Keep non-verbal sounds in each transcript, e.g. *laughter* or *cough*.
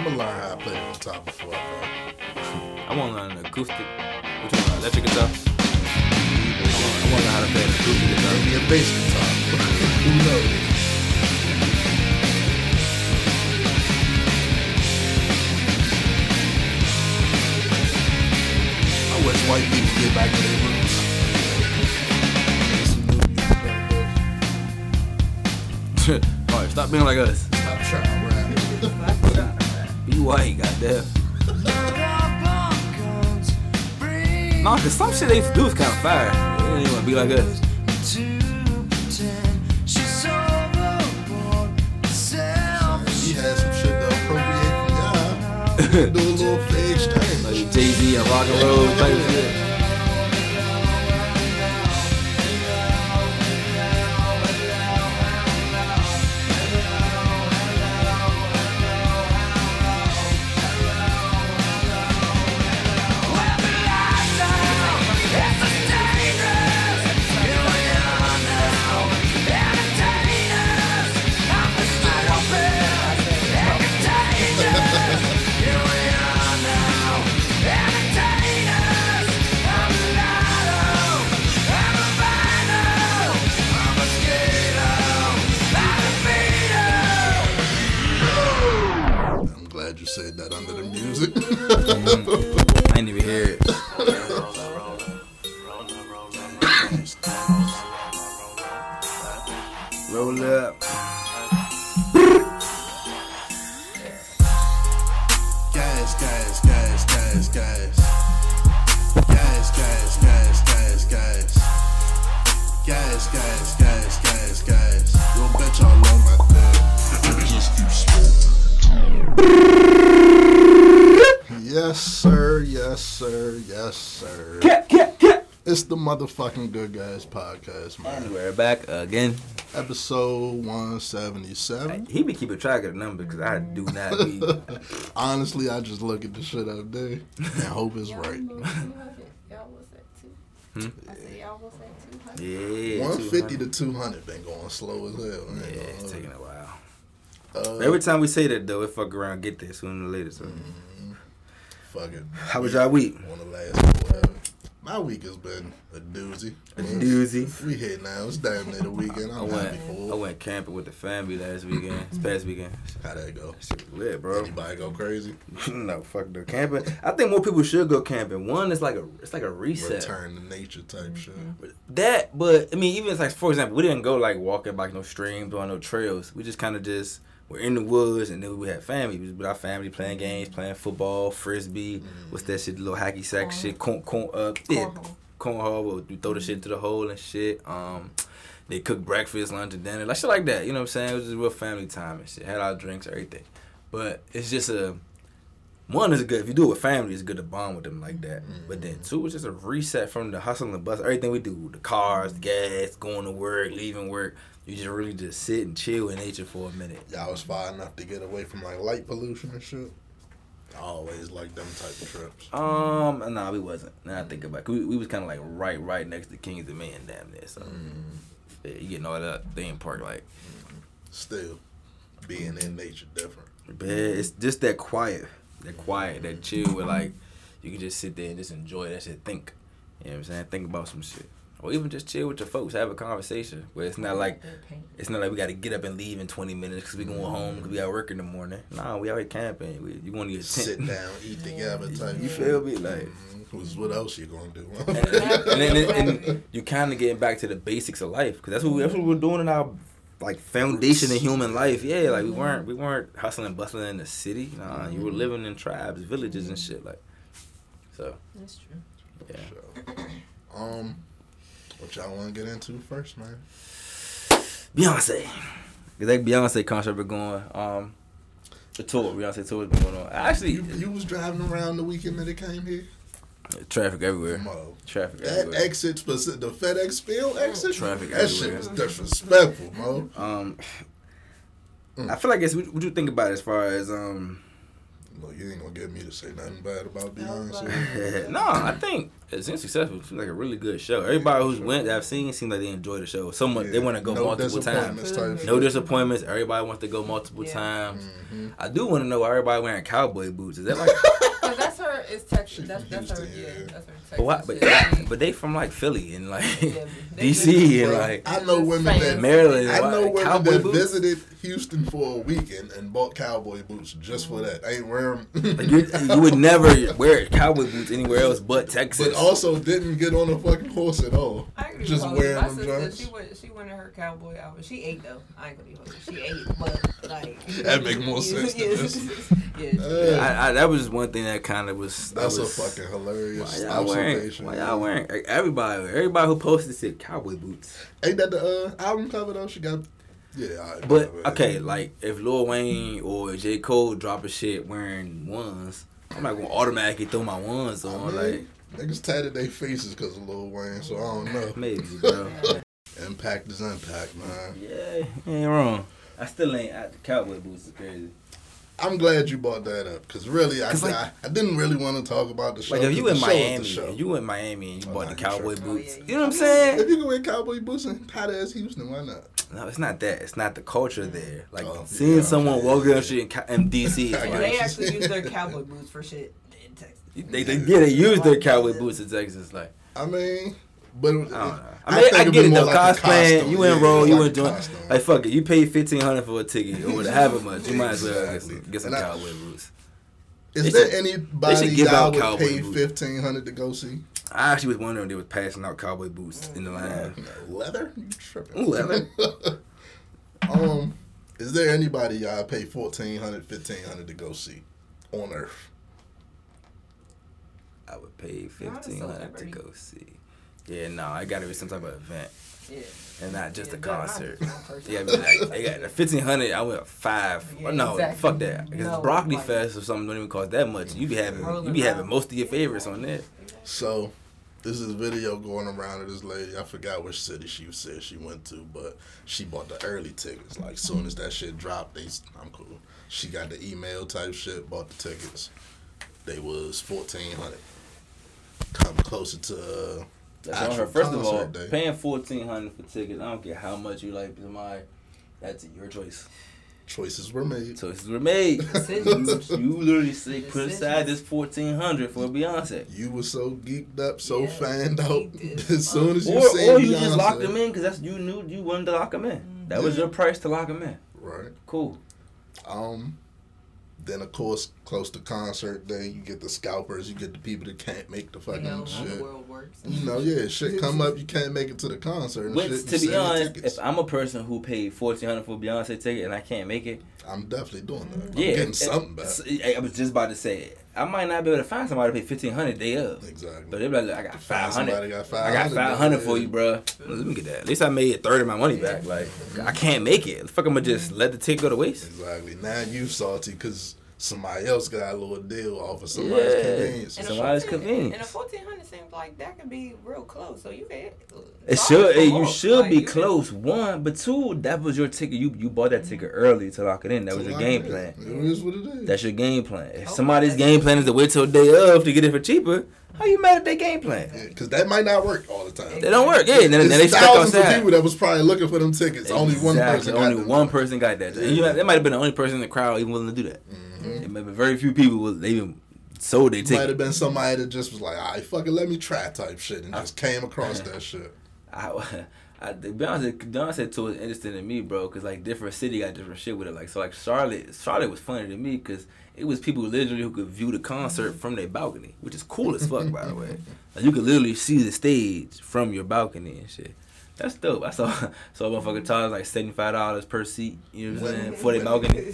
I'm gonna learn how to play the guitar before I go. I want to learn an acoustic. Which one? Electric guitar. I want to learn how to play an acoustic guitar. Maybe a bass guitar. *laughs* Who knows? I wish white people get back to their roots. Some new music right *laughs* there. Alright, stop being like us. White, goddamn. Nah, cause some shit they do is kind of fire. Even want to be like us. He had some shit to appropriate from y'all. *laughs* Do a little fair exchange. Like Jay Z and rock and roll type shit. Yes, sir. Yes, sir. Yes, sir. It's the motherfucking Good Guys podcast, man. And we're back again. Episode 177. He be keeping track of the number because I do not be. *laughs* Honestly, I just look at the shit up there and hope it's Y'all right. 200. Y'all was at two. I said y'all was at 200. Yeah. 150 200. to 200 been going slow as hell. I ain't Yeah, it's taking a while. Uh, Every time we say that though, it fuck around, get there sooner or later. So, fuck it. how was y'all week? Wanna last or whatever. My week has been a doozy. A doozy. We here now. It's damn near the weekend. I I'm went, happy I went camping with the family last weekend. This past weekend. How'd that go? Shit was lit, bro. Anybody go crazy? *laughs* no, fuck the camping. I think more people should go camping. One it's like a, it's like a reset. Return to nature type shit. That, but I mean, even it's like for example, we didn't go like walking by no streams or no trails. We just kind of just were in the woods, and then we had family. We was with our family playing games, playing football, frisbee. What's that shit? The little hacky sack shit. Corn, corn, uh, yeah, Cornhole. cornhole. where We throw the shit into the hole and shit. Um, they cook breakfast, lunch, and dinner, like shit like that. You know what I'm saying? It was just real family time and shit. Had our drinks, everything. But it's just a one is good if you do it with family. It's good to bond with them like that. But then two is just a reset from the hustle and bustle. Everything we do, the cars, the gas, going to work, leaving work. You just really just sit and chill in nature for a minute. Y'all was far enough to get away from like light pollution and shit. I always like them type of trips. Um, nah, we wasn't. Now I think about it, we, we was kind of like right, right next to Kings Dominion, damn near. So yeah, you getting all that theme park like, Still, being in nature different. but it's just that quiet, that quiet, that chill where like you can just sit there and just enjoy that shit, think. You know what I'm saying? Think about some shit. Or even just chill with your folks, have a conversation where it's not like it's not like we got to get up and leave in 20 minutes because we going mm-hmm. home because we got work in the morning. Nah, we out here camping. We, you want to get Sit *laughs* down, eat together type You feel me? Like, mm-hmm. Cause what else you gonna do? and, and then and you kind of getting back to the basics of life because that's what we, that's what we're doing in our like foundation of human life. Yeah, like we weren't we weren't hustling bustling in the city. Nah, you were mm-hmm. living in tribes, villages, and shit. Like, so That's true. yeah. Sure. Um, what y'all want to get into first, man? Beyonce. That Beyonce concert been going. Um, the tour, Beyonce tour has been going on. Actually, You, you was driving around the weekend that it came here. traffic everywhere. Mo. Traffic That everywhere. exit, specific, the FedEx field exit, Traffic that shit is disrespectful, Mo. Um, I feel like it's what, what you think about as far as um No, you ain't gonna get me to say nothing bad about No, Beyonce. *laughs* no, I think it's been successful. It's like a really good show. Everybody who's went that I've seen seems like they enjoy the show. Someone much they want to go no multiple times. No disappointments. Everybody wants to go multiple Yeah. times. Mhm. I do want to know why everybody wearing cowboy boots. Is that like? *laughs* But that's her. It's Texas. She That's from that's her. Yeah, yeah. that's her. Texas but, why, but, shit. but they from like Philly and like Yeah, *laughs* DC and Bro, like I know women that Maryland. I why- know women cowboy that boots. visited Houston for a weekend and bought cowboy boots just for that. I ain't wearing Like, you, you would never wear cowboy boots anywhere else but Texas. but also didn't get on a fucking horse at all. I ain't Just just wearing my them sister, joints. She went. She went in her cowboy outfit. She ate though. I ain't gonna be honest. She ate, but like That make more *laughs* sense than yeah, this. *laughs* yeah. I, I, that was just one thing that kind of was. That That's a was, fucking hilarious Why y'all wearing? observation. Why y'all wearing? Everybody, everybody who posted said cowboy boots. Ain't that the uh, album cover though? She got yeah. right, But whatever. okay, like if Lil Wayne or J Cole drop a shit wearing ones, I'm not gonna automatically throw my ones I on. mean, Like niggas tatted their faces because of Lil Wayne, so I don't know. *laughs* maybe, *laughs* bro. Impact is impact, man. yeah, ain't wrong. I still ain't. I, the cowboy boots is crazy. I'm glad you brought that up because really, I, 'Cause, like- I I didn't really want to talk about the show. Like if you 'cause in the show is the Miami, show. if you in Miami and you Oh, bought nah, the cowboy oh, tripping. boots, Oh, yeah, you know what I'm saying? if you can wear cowboy boots in hot ass Houston, why not? No, it's not that. It's not the culture mm. there. Like Oh, seeing yeah, someone okay, walking yeah, up shit in, DC. Is *laughs* I And they actually use their *laughs* cowboy boots for shit in Texas. They, they yeah, they use their cowboy boots in Texas. Like I mean, but I don't know. I I mean, think I, it'd get it more though. like a Cosplaying, you Yeah, enroll, it's you like ain't doing costume. like fuck it. You paid fifteen hundred for a ticket or however much. You might as well get Exactly. some, get some And I- cowboy boots. is they there should- anybody they should y'all out would pay fifteen hundred to go see? I actually was wondering if they was passing out cowboy boots in the line. Leather? You tripping? Leather. *laughs* um, is there anybody y'all pay 1400 1500 to go see on Earth? I would pay fifteen hundred to go see. Yeah, no, I gotta be some type of event Yeah. and not just Yeah, a but not concert. just one person. Yeah, but like, they got fifteen hundred. I went five. Yeah, oh, no, exactly. fuck that. Because No, Broccoli like- Fest or something don't even cost that much. You be having, you be having most of your favorites on that. So, this is video going around of this lady. I forgot which city she said she went to, but she bought the early tickets. Like, soon as that shit dropped, they, I'm cool. She got the email type shit, bought the tickets. They was 1400 Come closer to uh, That's on her. First of all, day. paying fourteen hundred for tickets. I don't care how much you like somebody. That's your choice. choices were made. Choices were made. *laughs* you, you literally say put aside this fourteen hundred for Beyonce. You were so geeked up, so Yeah, fanned out. *laughs* As soon as you Or, seen or you Beyonce, just locked them in because that's you knew you wanted to lock them in. That was your price to lock them in. Right. Cool. Um, then of course, close to concert day, you get the scalpers, you get the people that can't make the You fucking know how the shit. World works. You know, yeah, shit come up, you can't make it to the concert. Which, shit, to be honest, tickets. if I'm a person who paid fourteen hundred for a Beyonce ticket and I can't make it, I'm definitely doing that. yeah, I'm getting it- something back. I I was just about to say it. I might not be able to find somebody to pay fifteen hundred day of. Exactly. But they be like, "Look, I got five hundred. Find somebody hundred. got I got 500 for you, bro. Let me get that. At least I made a third of my money back. Like I can't make it. Fuck, I'm gonna just let the ticket go to waste. Exactly. Now you salty because somebody else got a little deal off of somebody's Yeah. convenience. And So a why is 14 convenience? And a fourteen hundred seems like that can be real close. So you can. It should. It, you should be close. One, but two. That was your ticket. You you bought that ticket early to lock it in. That was your like game that. plan. It is what it is. That's your game plan. If Okay, somebody's game plan is to wait till day of to get it for cheaper, how you mad at their game plan? Because that might not work all the time. They don't work. Yeah, then, then they There's stuck thousands of people that was probably looking for them tickets. Only one Exactly. person. got Only them. one person got that. And you, Yeah. that might have been the only person in the crowd even willing to do that. Mhm. Mm-hmm. Might be very few people will they even sold their Might ticket. have been somebody that just was like, "All right, fucking let me try" type shit, and just came across that *laughs* shit. I, *laughs* I, to be honest, Beyonce tour was interesting to me, bro, because like different city got different shit with it. Like so, like Charlotte, Charlotte was funny to me because it was people literally who could view the concert from their balcony, which is cool as fuck, by the way. *laughs* Like you could literally see the stage from your balcony and shit. That's dope. I saw *laughs* saw a motherfucker charge like seventy five dollars per seat. You know what I'm saying for their balcony. *laughs*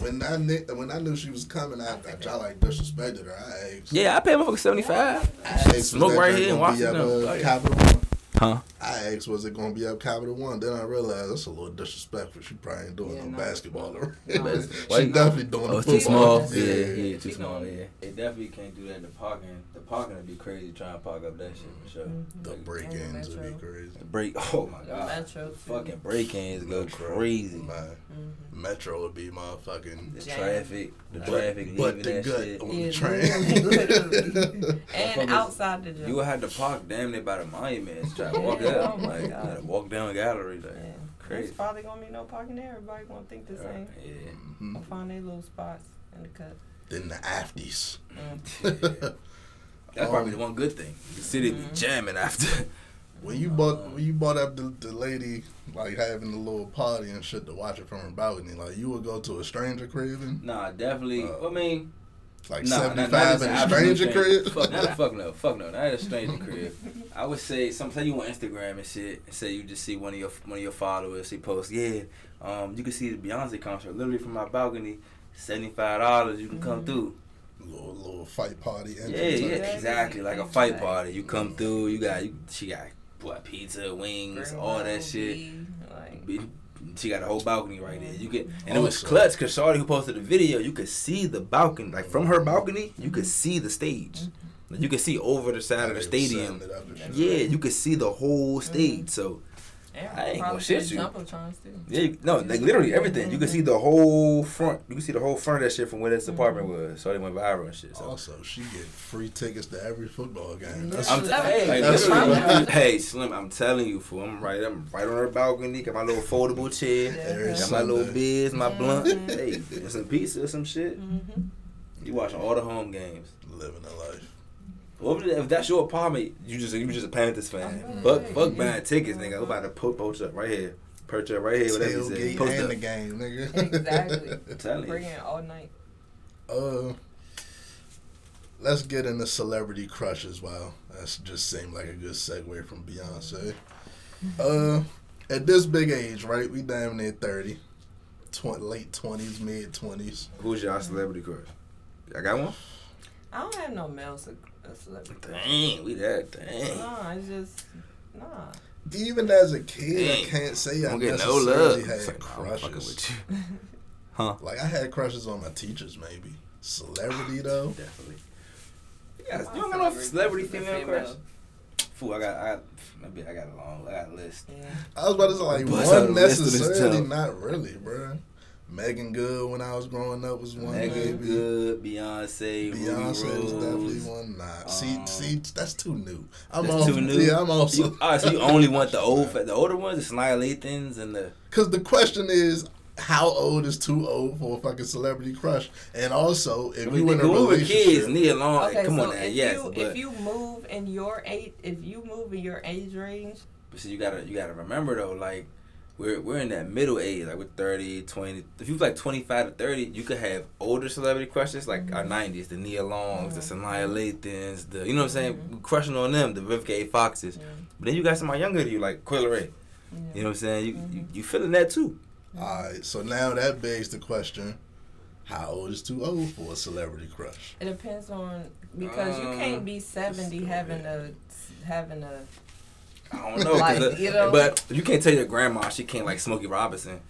When I knew, when I knew she was coming, I, I, I like disrespected her. I asked. Yeah, I paid motherfucker seventy five. I asked, was Smoke right here in gonna be up, Washington. yeah. Capital One? Huh? I asked, was it gonna be up Capital One? Then I realized that's a little disrespectful. She probably ain't doing Yeah, no no. basketball. No, *laughs* she it's- definitely doing Oh, the it's too small. Yeah, Yeah. yeah, She too small. going- Yeah, they definitely can't do that in the parking. The parking would be crazy trying to park up that shit for sure. The break-ins would be crazy. The break. Oh my god. Metro. too. Fucking break-ins go Metro, crazy. Man, Mhm. Metro would be motherfucking. The Jam. traffic, the But- traffic But leaving the that gut shit. on Yeah, the train. *laughs* *laughs* literally. outside the gym. You would have to park damn near by the monument to try to *laughs* walk Yeah, up. oh my like, you God. gotta walk down the gallery. Like, yeah. crazy. There's probably gonna be no parking there. Everybody gonna think the same. Yeah. Mhm. I'll find their little spots in the cut. Then the afties. Mm. *laughs* That's probably the one good thing. The city be Mhm. jamming after. When you bought when you bought up the, the lady like having a little party and shit to watch it from her balcony, like you would go to a stranger crib and Nah, definitely. Uh, I mean, like nah, seventy not, not five just in a stranger stranger. crib. Fuck, not, fuck no, fuck no, not a stranger crib. I would say, some say you on Instagram and shit, and say you just see one of your one of your followers, he posts, yeah, um, you can see the Beyonce concert literally from my balcony, seventy five dollars, you can come Mhm. through. little little fight party. Yeah, yeah, Exactly. exactly. Like a fight party. You come through, you got you, she got what pizza, wings, all that shit. Like, Be- She got a whole balcony right there. You could, and it was clutch because Shawty who posted the video, you could see the balcony, like from her balcony, you could mm-hmm. see the stage. Mm-hmm. Like, you could see over the side of the Like, they were stadium. setting it up and shit. Yeah, you could see the whole mm-hmm. stage. So yeah, I ain't probably gonna shit put you. Too. yeah, no, like literally everything. You can see the whole front. You can see the whole front of that shit from where this apartment was. So they went viral and shit. So. Also, she get free tickets to every football game. That's I'm That- hey, hey, that's that's what- right. *laughs* hey, Slim, I'm telling you, fool. I'm right. I'm right on her balcony. Got my little foldable chair. Every Got my little Sunday. biz, my blunt. Mhm. Hey, some pizza or some shit. Mm-hmm. You watching all the home games. living the life. Well, if- if that's your apartment, you just you just a Panthers fan. Mhm. Fuck, fuck buying tickets, nigga. I'm about to put post up right here, perch up right here, whatever you say. Tailgate Post and up. the game, nigga. *laughs* Exactly. *laughs* I'm telling Bring it all night. Uh, let's get into celebrity crushes. Wow, that's just seemed like a good segue from Beyonce. Uh, at this big age, right? We damn near thirty, tw- late twenties, mid twenties. Who's y'all celebrity crush? I got one. I don't have no male ce- uh, celebrity. Dang, we that dang. Nah, it's just nah. Even as a kid, I can't say I Don't get no necessarily love. had It's like, nah, I'm crushes. with you. *laughs* Huh? Like I had crushes on my teachers, maybe. Celebrity though. Definitely. Yeah, got, you don't got no celebrity The female crush? Fool, I got, I got, maybe I got a long, I got a list. Yeah. I was about to say like Bust one a list of this necessarily, not really, bro. Meagan Good when I was growing up was one. Megan maybe. Good, Beyonce, Beyonce Ruby was Rose. definitely one. Nah, see, Um, see, that's too new. I'm That's off, too new. Yeah, I'm also You, all right, so you only want the old, the older ones, the Sanaa Lathans and the. because the question is. How old is too old for a fucking celebrity crush? And also, if I mean, you in a nigga, we were relationship, kids, Nia Long. Okay, come so on now, if yes, you but, if you move in your age, if you move in your age range, but see, you gotta you gotta remember though, like we're we're in that middle age, like we're 30, 20. If you was like twenty five to thirty, you could have older celebrity crushes like our nineties, the Nia Longs, the Sanaa Lathans, the you know what I'm saying, Mhm. crushing on them, the Vivica A. Foxes. yeah, But then you got somebody younger than you, like Coi Leray. yeah. You know what I'm saying? You, you Mhm. you feeling that too? all right. So now that begs the question: How old is too old for a celebrity crush? It depends on because you can't be seventy having a having a I don't know, 'cause Like, uh, you know- but you can't tell your grandma she can't like Smokey Robinson.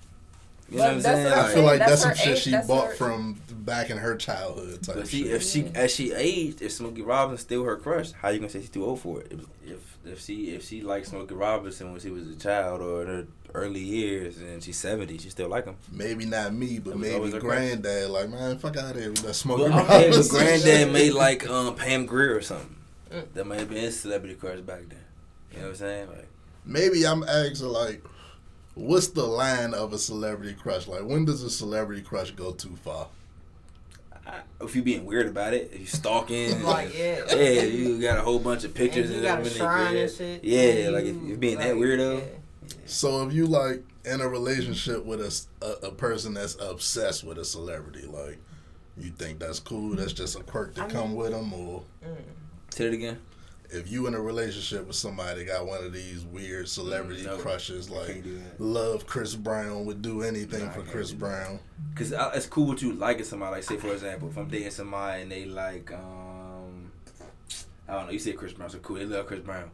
You know what I'm saying? what I feel like that's that's, some shit age- she that's bought her- from back in her childhood type But she, shit. if she as she aged, if Smokey Robinson still her crush, how you gonna say she's too old for it? If if, if she if she liked Smokey Robinson when she was a child or in her early years and she's seventy, she still like him. Maybe not me, but maybe always her crush. granddad. Like, man, fuck out of here with that smoking. But okay, but Robinson granddad shit. made like um Pam Grier or something. Mm. That might have been his celebrity crush back then. You know what I'm saying? Like Maybe I'm asking like, what's the line of a celebrity crush? Like, when does a celebrity crush go too far? I, if you being weird about it, if you stalking, *laughs* like yeah, yeah, you got a whole bunch of pictures and you of got them a shrine and shit. Yeah, and like if you- you're being that weirdo. yeah. So if you like in a relationship with a a person that's obsessed with a celebrity, like, you think that's cool? That's just a quirk to I come mean- with them, or Mm. Say it again. If you in a relationship with somebody that got one of these weird celebrity No, crushes, like Can't do that. love Chris Brown would do anything for Chris. Brown. Cause I, it's cool with you liking somebody. Like say for example, if I'm dating somebody and they like, um, I don't know, you say Chris Brown, so cool. They love Chris Brown.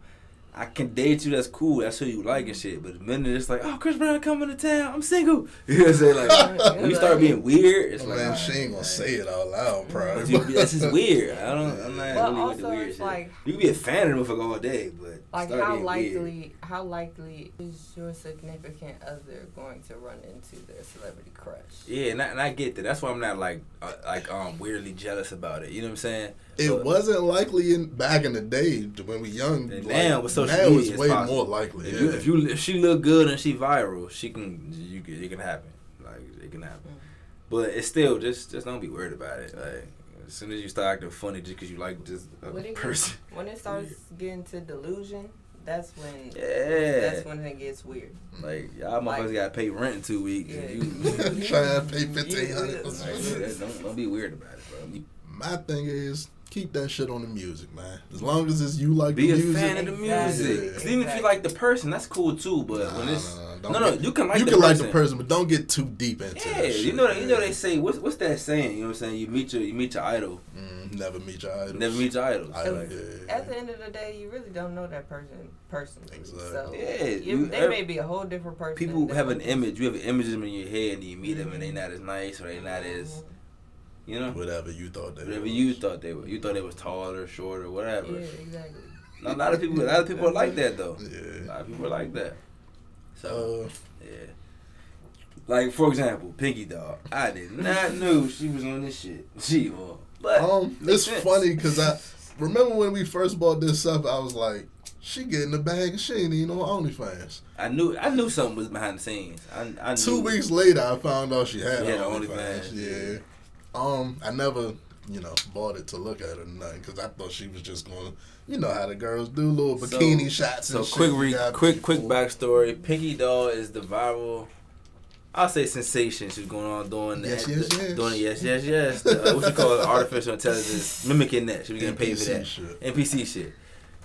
I can date you. That's cool. That's who you like and shit. But the minute it's like, oh, Chris Brown coming to town. I'm single. *laughs* You know what I'm saying? Like *laughs* when you start being weird, it's Oh, like man, alright, she ain't gonna like, say it out loud, but probably. you- That's just weird. I don't. I'm not Well, really with the also, weird it's shit. like- you can be a fan of the motherfucker all day, but Like start how being weird. Likely how likely is your significant other going to run into their celebrity crush? Yeah, and I, and I get that. That's why I'm not like uh, like um weirdly jealous about it. You know what I'm saying? It But- wasn't likely in back in the day when we young. And like, now with social now media, it's it's way possible. more likely. If yeah. you if you if she look good and she viral, she can you can it can happen. Like it can happen. But it's still just just don't be worried about it. Like as soon as you start acting funny just because you like this a When it, person. gets, *laughs* when it starts *laughs* getting to delusion, that's when Yeah. that's when it gets weird. Like y'all Like- motherfuckers gotta pay rent in two weeks. Yeah. and *laughs* You, Try and pay You- fifteen hundred. like, don't don't be weird about it, bro. You My thing is keep that shit on the music, man. As long as it's you like be the a music. fan of the Exactly. music. 'Cause Even if you like the person, that's cool too. But when Nah, it's nah, nah, no, don't no, get- you can like you the can person. like the person, but don't get too deep into it. Yeah, that you shit, know, you know they say what's what's that saying? You know what I'm saying? You meet your you meet your idol, Mm, never meet your idol. never meet your idols. I- Like, yeah. At the end of the day, you really don't know that person personally. So Exactly. Yeah, you, you- they may be a whole different person. people have an image. You have an image of them in your head, and you meet them, and they're not as nice or they're not as Mhm. You know Whatever you thought they were. whatever was. you thought they were. You thought they was taller, shorter, whatever. Yeah, exactly. No, a lot of people, a lot of people are like that though. Yeah, a lot of people are like that. So Uh, yeah. Like for example, Pinky Doll. I did not know she was on this shit. *laughs* She was, but um, it's sense. funny because I remember when we first bought this up. I was like, she getting the bag and she ain't even on OnlyFans. I knew I knew something was behind the scenes. I, I knew. Two weeks later, I found out she had She had OnlyFans. OnlyFans, Yeah. yeah. Um, I never, you know, bought it to look at it or nothing because I thought she was just going. to You know how the girls do little So- bikini shots. So and shit. quick, You re- quick, quick cool. backstory. Pinky Doll is the viral. I'll say sensation. She's going on doing Yes, that, yes, the- yes. doing it. Yes, yes, yes. The, uh, what you call it? *laughs* Artificial intelligence mimicking that. She was getting paid for that. shit. NPC shit.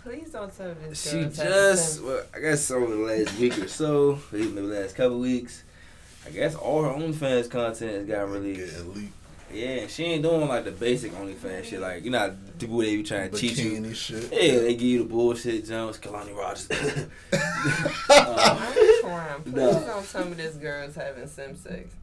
Please don't tell this She girl. to just, sex. well, I guess over the last week or so, maybe the last couple weeks, I guess all her OnlyFans content has got released. Getting leaked. Yeah, she ain't doing like the basic OnlyFans shit. Like, you know, how people they be trying to cheat you. Bikini shit. Yeah, they give you the bullshit, Jones, Kalani Rogers. *laughs* *laughs* I'm trying. Please No. don't tell me this girl's having sim sex.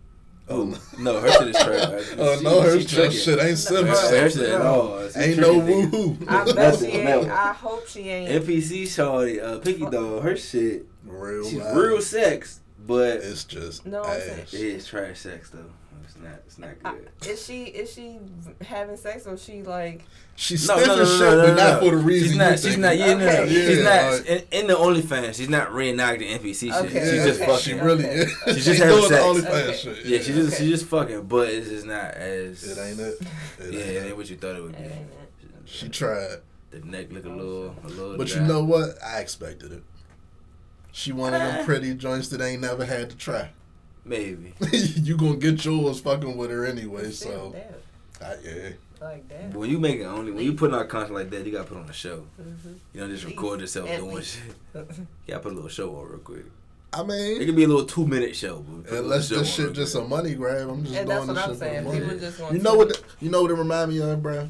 Oh, no. no, her shit is trash. *laughs* Oh She- no, her shit, shit ain't No, simple. Her, her shit at all. She Ain't no tricking, nigga. woohoo. I bet Nothing, she ain't. I hope she ain't. NPC shawty, uh, Pinky Doll, her shit, Real she's loud. real sex, but It's just No, ass. it is trash sex though. It's not. It's not I- good. is she is she having sex or she like She's No, stiff no, no, as no, shit, no, no, but not for the reason She's you not. She's think. not. Yeah, no, no. Okay. She's not like- in, in the OnlyFans. She's not reenacting NPC shit. Okay, She's Yeah, just okay. fucking. She really Okay. is. She's She's just having doing the sex. OnlyFans Okay. shit. Yeah, she just Okay. she just fucking, but it's just not as. It ain't it. It Yeah, ain't it it. ain't what you thought it would be. She tried, The neck look a little, a little. but dry. you know what? I expected it. She one of Uh. them pretty joints that ain't never had to try. Maybe. *laughs* you gonna get yours fucking with her anyway, so that, I, yeah. like that. When you make it only, when you putting out content like that, you gotta put on a show. Mhm. You don't just record yourself At doing least. shit. *laughs* You gotta put a little show on real quick. I mean, It mean, could be a little two minute show. But put a little unless this shit just a money grab, I'm just And that's doing what this I'm shit saying. for the People money. just want You know what? The, you know what it remind me of, bro?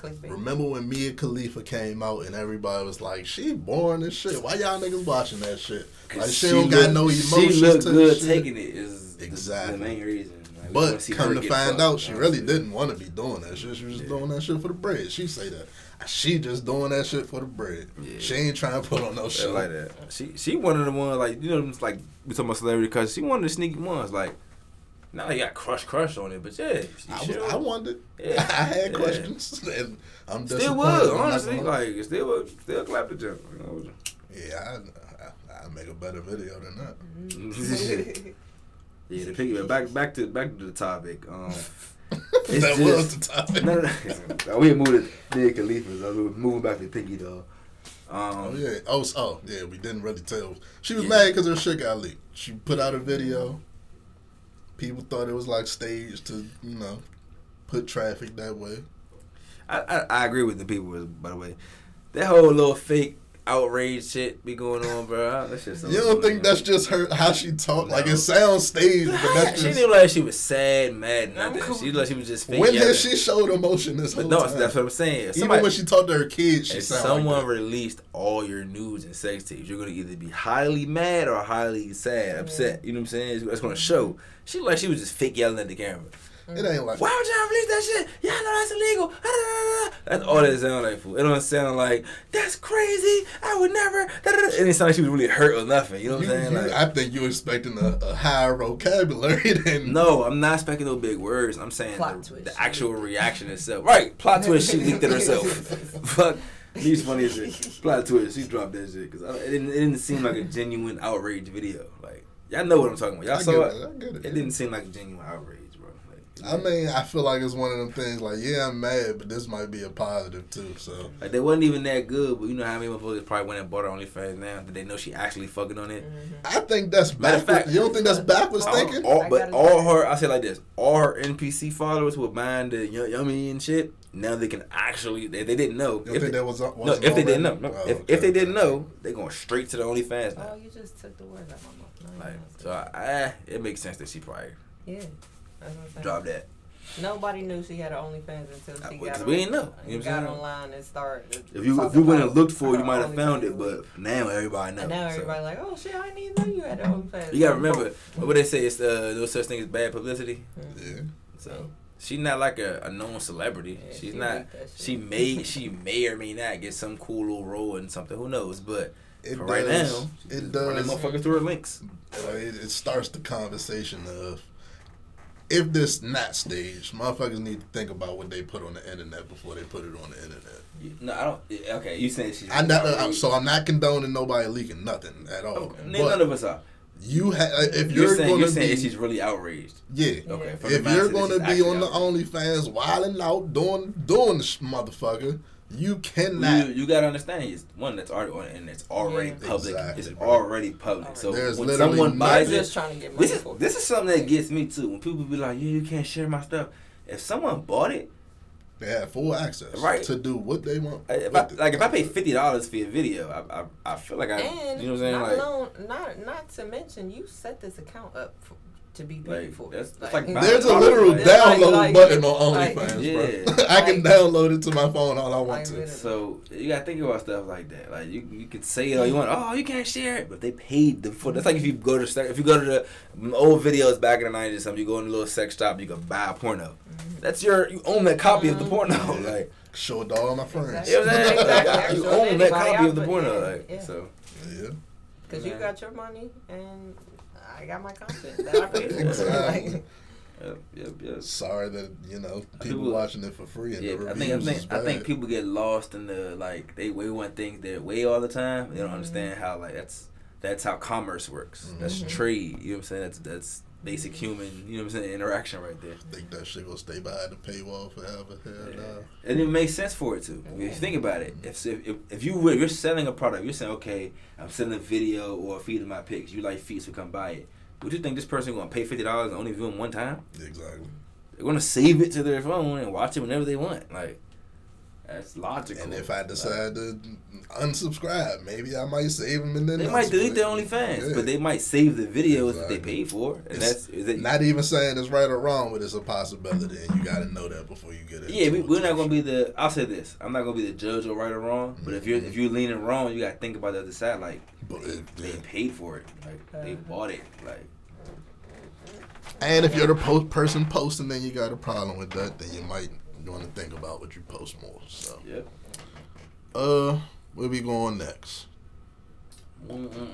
Clickbait. Remember when Mia Khalifa came out and everybody was like, "She boring as shit. Why y'all niggas watching that shit? Like she, don't got no emotions She look to good shit." taking it is Exactly. the main reason. Like, But see come to find fucked, out, she really didn't want to be doing that shit. She was just Yeah. doing that shit for the bread. She say that. She just doing that shit for the bread. Yeah. She ain't trying *laughs* to put on no Shit like that. She she one of the ones like you know it's like we talking about celebrity cause she one of the sneaky ones like. Now they got crush crush on it, but yeah, I, was, I wondered. Yeah. *laughs* I had Yeah. questions, *laughs* and I'm still would honestly like still would still clap the jump. You know? yeah, I, I, I make a better video than that. Mhm. *laughs* Yeah, the piggy. Back back to back to the topic. Um, It's that just- was the topic. no, no, no. we moved to Big Khalifa's. I was moving back to Pinky though. Um, Oh yeah. Oh, oh yeah. We didn't really tell. She was Yeah. mad because her shit got leaked. She put out a video. People thought it was like staged to, you know, put traffic that way. I, I I agree with the people. By the way, that whole little fake outrage shit be going on, bro. That shit. so You don't think that's just her how she talk? Like it sounds staged, but that's *laughs* she just didn't look like she was sad, mad, I'm nothing. cool. She looked like she was just fake when yelling. has she showed emotion this But whole no, time? that's what I'm saying. If Even when she talked to her kids, she if sound someone like that. released all your nudes and sex tapes, you're gonna either be highly mad or highly sad, upset. You know what I'm saying? It's gonna show. She like she was just fake yelling at the camera. It ain't like Why would y'all release that shit? Y'all know that's illegal. Ah, da, da, da. That's all that sound like. Fool. It don't sound like that's crazy. I would never. Da, da, da. It didn't sound like she was really hurt or nothing. You know what I'm saying? you- Like, I think you're expecting a, a higher vocabulary *laughs* than no, I'm not expecting no big words. I'm saying Plot the, twist. the actual reaction itself. Right, plot twist. She leaked it herself. *laughs* Fuck. He's funny as shit. Plot twist. She dropped that shit because it didn't, it didn't seem like a genuine outrage video. Like y'all know what I'm talking about. Y'all I saw get it. it, I get it. It didn't seem like a genuine outrage, bro. Like, I mean, I feel like it's one of them things. Like, yeah, I'm mad, but this might be a positive too. So Like they wasn't even that good, but you know how many motherfuckers probably went and bought her OnlyFans now? that they know she actually fucking on it? Mm-hmm. I think that's Matter of backwards. fact- you don't think that's backwards All- thinking? All, but all her, I say like this: all her NPC followers who were buying the y- yummy and shit. Now they can actually, they, they didn't know. If they, that was no, if they didn't know, no, Oh, if, okay, if they didn't know, they going straight to the OnlyFans now. Oh, you just took the words out of my mouth. No, Like, you so I, I, it makes sense that she probably yeah, that's what I'm saying. dropped that. Nobody knew she had an OnlyFans until she Uh, got on, we didn't know. You know what I'm got saying? online and started. If you if you went and about looked for it, you might have found it. But week. now everybody knows. And now so. everybody like, oh shit, I didn't even know you had an OnlyFans. You gotta remember what they say. It's uh, no such thing as bad publicity. Yeah. So she's not like a, a known celebrity. Yeah, she's she not. leaked that shit. She may *laughs* she may or may not get some cool little role in something. Who knows? But It for does. right now, it just running does. motherfuckers through her links. Uh, it, it starts the conversation of if this not staged, motherfuckers need to think about what they put on the internet before they put it on the internet. No, I don't. Okay, you saying she's. I'm not, uh, so I'm not condoning nobody leaking nothing at all. Okay, But none of us are. you ha- uh, if You're, you're, saying you're saying be she's really outraged. yeah. Okay, the If you're going to be on the outraged. OnlyFans wilding out doing doing the sh- motherfucker, you cannot. You, you gotta understand, it's one that's already on and it's already Yeah. public. Exactly, it's bro. already public. So There's when someone buys I'm it, just trying to get money this is this is something that gets me too. When people be like, "Yeah, you can't share my stuff." If someone bought it, They have full access Right. to do what they want. I- if I, like if I pay fifty dollars for a video, I, I I feel like I And you know what I'm saying not like. alone, not not to mention, you set this account up for, to be paid Like, for. that's- that's like buying There's a Like, literal download like- button on like- OnlyFans, Yeah. bro. *laughs* I can download it to my phone all I want Like, to. So you gotta think about stuff like that. Like you, you can say it all you want. Oh, you can't share it, but they paid the for. That's like if you go to if you go to the old videos back in the nineties something. You go in a little sex shop, you can buy a porno. That's your you own that copy of the porno. Mhm. Like Show it to all my friends. you know what Exactly. *laughs* you own that copy of the porno. yeah, Like yeah. so. Yeah. Because you got your money and I got my content that I paid for. Exactly. *laughs* Like, Yep, yep, yep. Sorry that you know people People- watching it for free and Yeah, the I think I think I think people get lost in the like they way want things their way all the time. They don't Mhm. understand how like that's that's how commerce works. That's Mhm. trade. You know what I'm saying? That's that's basic human. You know what I'm saying? Interaction right there. think that shit gonna stay behind the paywall forever. Hell Yeah. no. And it makes sense for it too. If you think about it, if if, if you if you're selling a product, you're saying okay, I'm selling a video or feeding my pics. You like feeds to come buy it. Would you think this person gonna pay fifty dollars and only view them one time? Exactly. They're gonna save it to their phone and watch it whenever they want. Like that's logical. And if I Like, decide to unsubscribe, maybe I might save them and then They might delete their unsubscribe. OnlyFans, Yeah. but they might save the videos that they Exactly. paid for, and It's that's is it, Not even saying it's right or wrong, but it's a possibility, and you got to know that before you get it. yeah. We, we're not gonna be the. I'll say this: I'm not gonna be the judge of right or wrong. But if you're mm-hmm. if you're leaning wrong, you gotta think about the other side. Like But they, it- they paid for it, like they bought it, like And if you're the po- person posting, then you got a problem with that. Then you might want to think about what you post more. So, yep. uh, where we going next?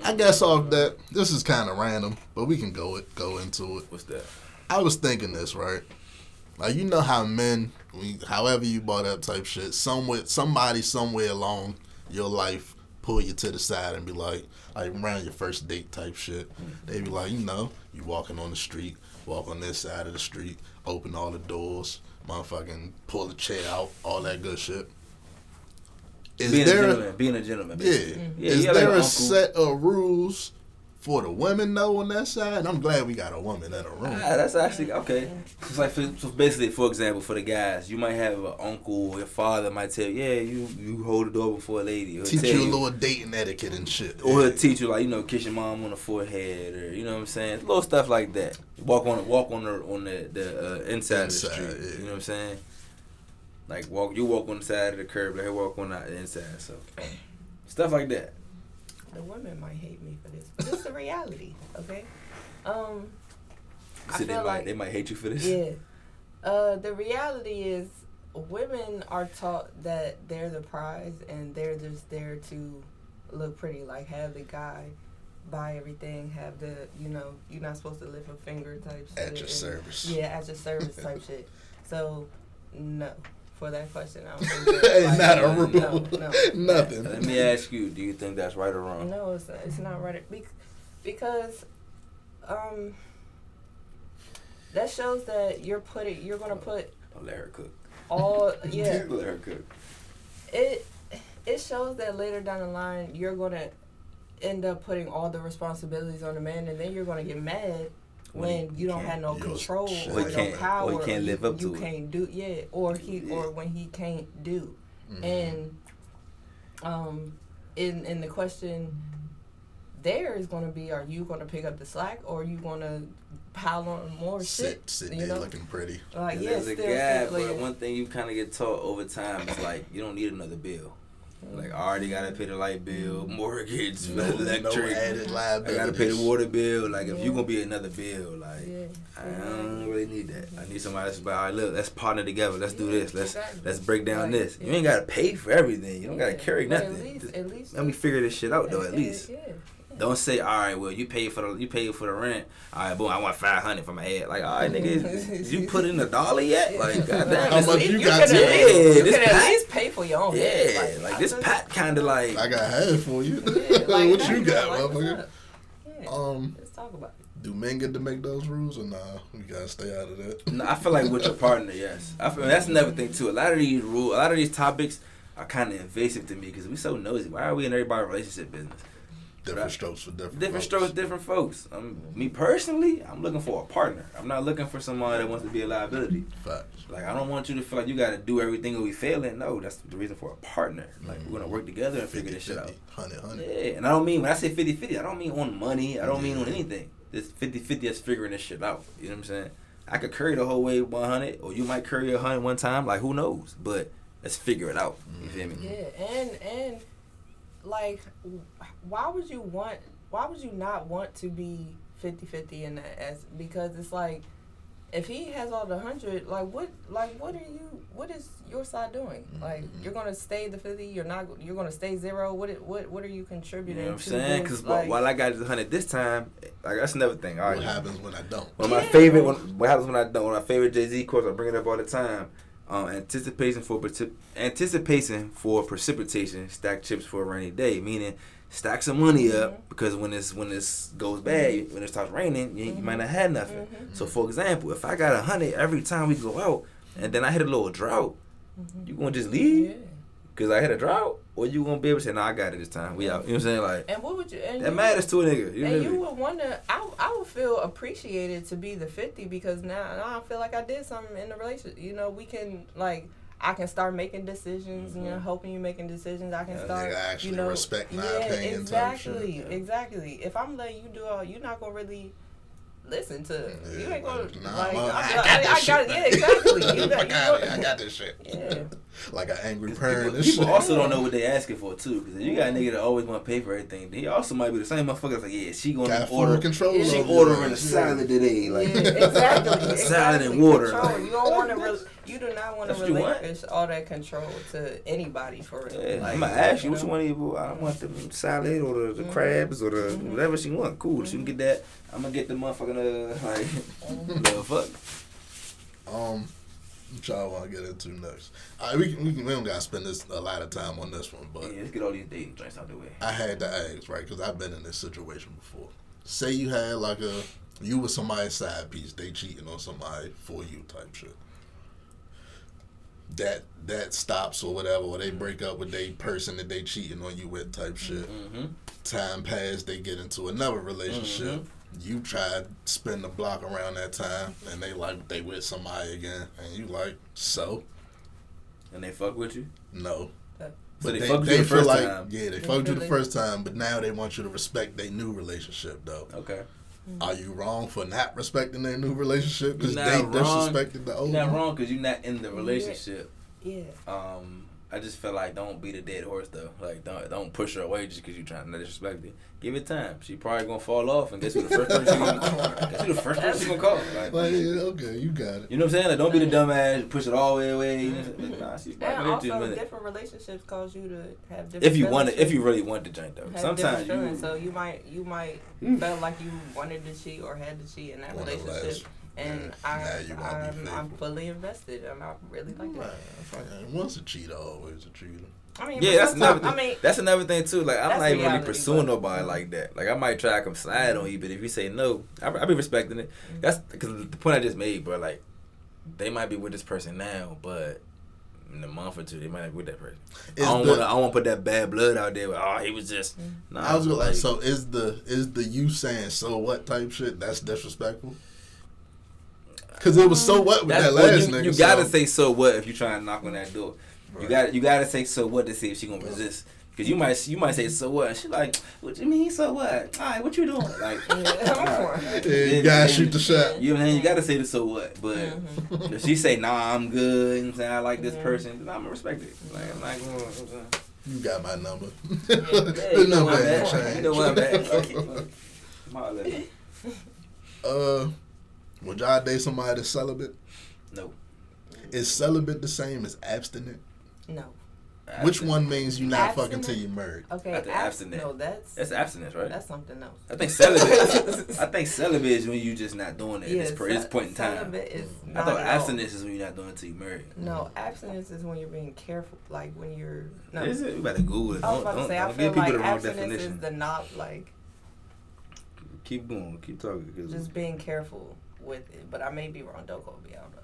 I guess off that, this is kind of random, but we can go it go into it. What's that? I was thinking this right. Like you know how men, we, however you bought up type shit, somewhere somebody somewhere along your life pull you to the side and be like, like around your first date type shit. They be like, you know, you walking on the street, walk on this side of the street, open all the doors, motherfucking pull the chair out, all that good shit. Is being a there gentleman, being a gentleman. yeah. basically. Yeah, Is you like there a uncle. set of rules for the women though on that side, I'm glad we got a woman in the room. Ah, that's actually okay. It's like for, so basically, for example, for the guys, you might have an uncle or your father might tell you, yeah, you you hold the door before a lady, or Teach you a little dating etiquette and shit. or he'll Yeah. teach you like you know kiss your mom on the forehead or you know what I'm saying, little stuff like that. Walk on walk on the on the the uh, inside, of the street. yeah. You know what I'm saying? Like walk you walk on the side of the curb, like he walk on the inside. So stuff like that. The women might hate me for this, but it's the reality, okay? Um, I So they feel might like they might hate you for this. yeah. Uh, the reality is, women are taught that they're the prize and they're just there to look pretty. Like have the guy buy everything, have the you know you're not supposed to lift a finger type shit. At your and- service. Yeah, at your service type *laughs* shit. So no, for that question, I don't think that's Ain't like- not a rule. No, no, Nothing. Let me ask you, do you think that's right or wrong? no, it's it's not right Bec- because um that shows that you're putting you're gonna put I'll cook. all *laughs* yeah let her cook. it it shows that later down the line you're gonna end up putting all the responsibilities on the man and then you're gonna get mad When when you don't have no control shit. or Or no can't- power or he can't live you, up you to it. can't do yeah or he Yeah. or when he can't do Mhm. and um in in the question there is going to be are you going to pick up the slack or are you going to pile on more sit, shit sit you there know looking pretty. like yeah There's a still guy, but one thing you kind of get taught over time is like you don't need another bill. Like I already gotta pay the light bill, mm-hmm. mortgage, No, *laughs* no electric. added I gotta pay the water bill. Like if Yeah. you gonna be another bill, like yeah I don't really need that. I need somebody that's like, all right, look, let's partner together. Let's do this. Let's Exactly. let's break down Right. this. You ain't gotta pay for everything. You don't gotta carry nothing. At least, at least Let me figure this shit out though. At yeah, least. Don't say, all right, well, you pay for the you pay for the rent. All right, boom, I want five hundred for my head. Like, all right, nigga, you put in a dollar yet? Like, *laughs* goddamn, How much you got could to- Yeah, you this could at least pay for your own. yeah, head. like I this pat kind of like. I got half for you. *laughs* Yeah, like, what you got, like, motherfucker? Yeah. Um, Let's talk about it. do men get to make those rules or nah? We gotta stay out of that. No, I feel like with your *laughs* partner, yes. I feel that's another thing too. A lot of these rule, a lot of these topics are kind of invasive to me because we so nosy. Why are we in everybody's relationship business? Different Right. strokes for different. Different folks. strokes, different folks. Um, me personally, I'm looking for a partner. I'm not looking for somebody that wants to be a liability. Facts. Like I don't want you to feel like you got to do everything or we failing. No, that's the reason for a partner. Like we're gonna work together and figure this shit out. 100, 100. Yeah, and I don't mean when I say 50-50, I don't mean on money. I don't mean on anything. This 50-50 that's figuring this shit out. You know what I'm saying? I could curry the whole way 100, or you might curry a 100 one time. Like who knows? But let's figure it out. You feel me? Yeah, and and like, why would you want? Why would you not want to be 50-50 in that? As because it's like, if he has all the hundred, like what, like what are you? What is your side doing? Like Mm-hmm. you're gonna stay the fifty. You're not. You're gonna stay zero. What? it- What? What are you You contributing? know what I'm saying? Because like, while I got the 100 this time, like that's another thing. All right. What happens when I don't? One of my Yeah. favorite, one, what happens when I don't, one of my favorite Jay Z quotes, I bring it up all the time. Um, anticipation for anticipation for precipitation, stack chips for a rainy day. Meaning, stack some money up Mhm. because when this when this goes bad, when it starts raining, you, you might not have nothing. Mhm. So, for example, if I got a hundred every time we go out, and then I hit a little drought, Mhm. you gonna just leave Yeah. Because I hit a drought, or you gonna be able to say, "No, I got it this time. We out." You know what I'm saying? Like And what would you? And that you- matters to a nigga. You and you would wonder, I, I would feel appreciated to be the 50 because now, now I feel like I did something in the relationship. You know, we can, like, I can start making decisions, you know, mm-hmm. helping you making decisions. I can Yeah, start, actually you know, respect my yeah, opinion exactly, Yeah. exactly. If I'm letting you do all, you're not gonna really listen to. you ain't gonna like, nah, like. I'm- I'm I got I, this I shit, got, man. yeah, *laughs* exactly. You got, Fuck you outta got- here, I got this shit. Yeah. *laughs* like an angry 'Cause parent people, people also don't know what they asking for too. Because if you got a nigga that always want to pay for everything, he also might be the same motherfucker. that's Like, yeah, she gonna got order, control. Yeah. she over your ordering a salad today. Like, yeah, exactly. *laughs* salad exactly. and water. Control. You don't want to. Re- you do not want to That's want? relinquish all that control to anybody for real. yeah, Like, I'm gonna ask you you what you know? want to. I want the salad or the, the Mhm. crabs or the Mhm. whatever she want. Cool, she can get that. I'm gonna get the motherfucking uh, *laughs* like, the fuck. Um, what y'all want to get into next? All right, we can, we can we don't gotta spend this a lot of time on this one, but Yeah, let's get all these dating joints out the way. I had to ask right because I've been in this situation before. Say you had like a you was somebody's side piece, they cheating on somebody for you type shit. That that stops or whatever, or they break up with their person that they cheating on you with type shit. Mm-hmm. Time pass, they get into another relationship. Mm-hmm. You try to spin the block around that time, and they like they with somebody again, and you like so And they fuck with you. no. So But they they, fucked you they the feel first like time. yeah, they They fucked you the first time, but now they want you to respect their new relationship though. Okay. Are you wrong for not respecting their new relationship because You're they wrong. disrespected the old? You're not one? wrong because you're not in the relationship. Yeah. Um, I just feel like don't beat a dead horse though. Like don't don't push her away just because you're trying to disrespect her. Give it time. She probably gonna fall off, and guess who the first person she gonna guess who the first person she gonna call? Like, *laughs* Like, yeah, okay, you got it. you know what I'm saying? Like, don't be the dumbass, push it all the way away. You know what I'm saying? Nah, she's And probably into it in a also, different relationships cause you to have different. If you want it, if you really want the joint though. have Sometimes you. so you might you might mm. felt like you wanted to cheat or had to cheat in that Wanna relationship, last. And Yeah, I now you wanna I'm, I'm fully invested, and I really like Right, that. Once a cheater, always a cheater. I mean, Yeah, that's another thing. I mean, that's another thing too. Like I'm not even really reality, pursuing but- nobody like that. Like I might try to come slide on you, but if you say no, I I be respecting it. Mm-hmm. That's because the point I just made, bro. Like they might be with this person now, but in a month or two, they might not be with that person. Is I don't want to. I won't put that bad blood out there. With, oh, he was just. Nah, I was like, like, so is the is the you saying so what type shit? That's disrespectful. Cause it was so what with That's, that well, last you, nigga. you gotta so- say so what if you trying to knock on that door. You got you gotta say so what to see if she gonna resist. Cause you might you might say so what and she like what you mean so what? All right, what you doing? Like *laughs* yeah, I'm for it. Yeah, you gotta shoot the shot. You know what I'm? You gotta say the so what. But Mhm. if she say nah, I'm good. You know I'm saying I like this Mhm. person. Then I'm gonna respect it. Like I'm like, you know what I'm saying? You got my number. *laughs* Yeah, the you know number what I'm ain't changed. You know what I'm at. *laughs* Fuck it, fuck it. Smile at me. Uh, would y'all date somebody that's celibate? No. Is celibate the same as abstinent? No. Which one means you're not fucking till Abstinent? you married? Okay. I think abstinent. No, that's That's abstinence, right? that's something else. I think celibate. *laughs* I think celibate is when you just not doing it at this, per, this ce- point in time. celibate is I not thought at all. abstinence is when you're not doing it till you married. No, abstinence is when you're being careful, like when you're. No, Is it? We better Google it. I was Don't, about to don't, say, I don't feel give people like the wrong abstinence definition. is the not like Keep going. Keep talking. just being careful with it. But I may be wrong. Don't quote me. I don't know.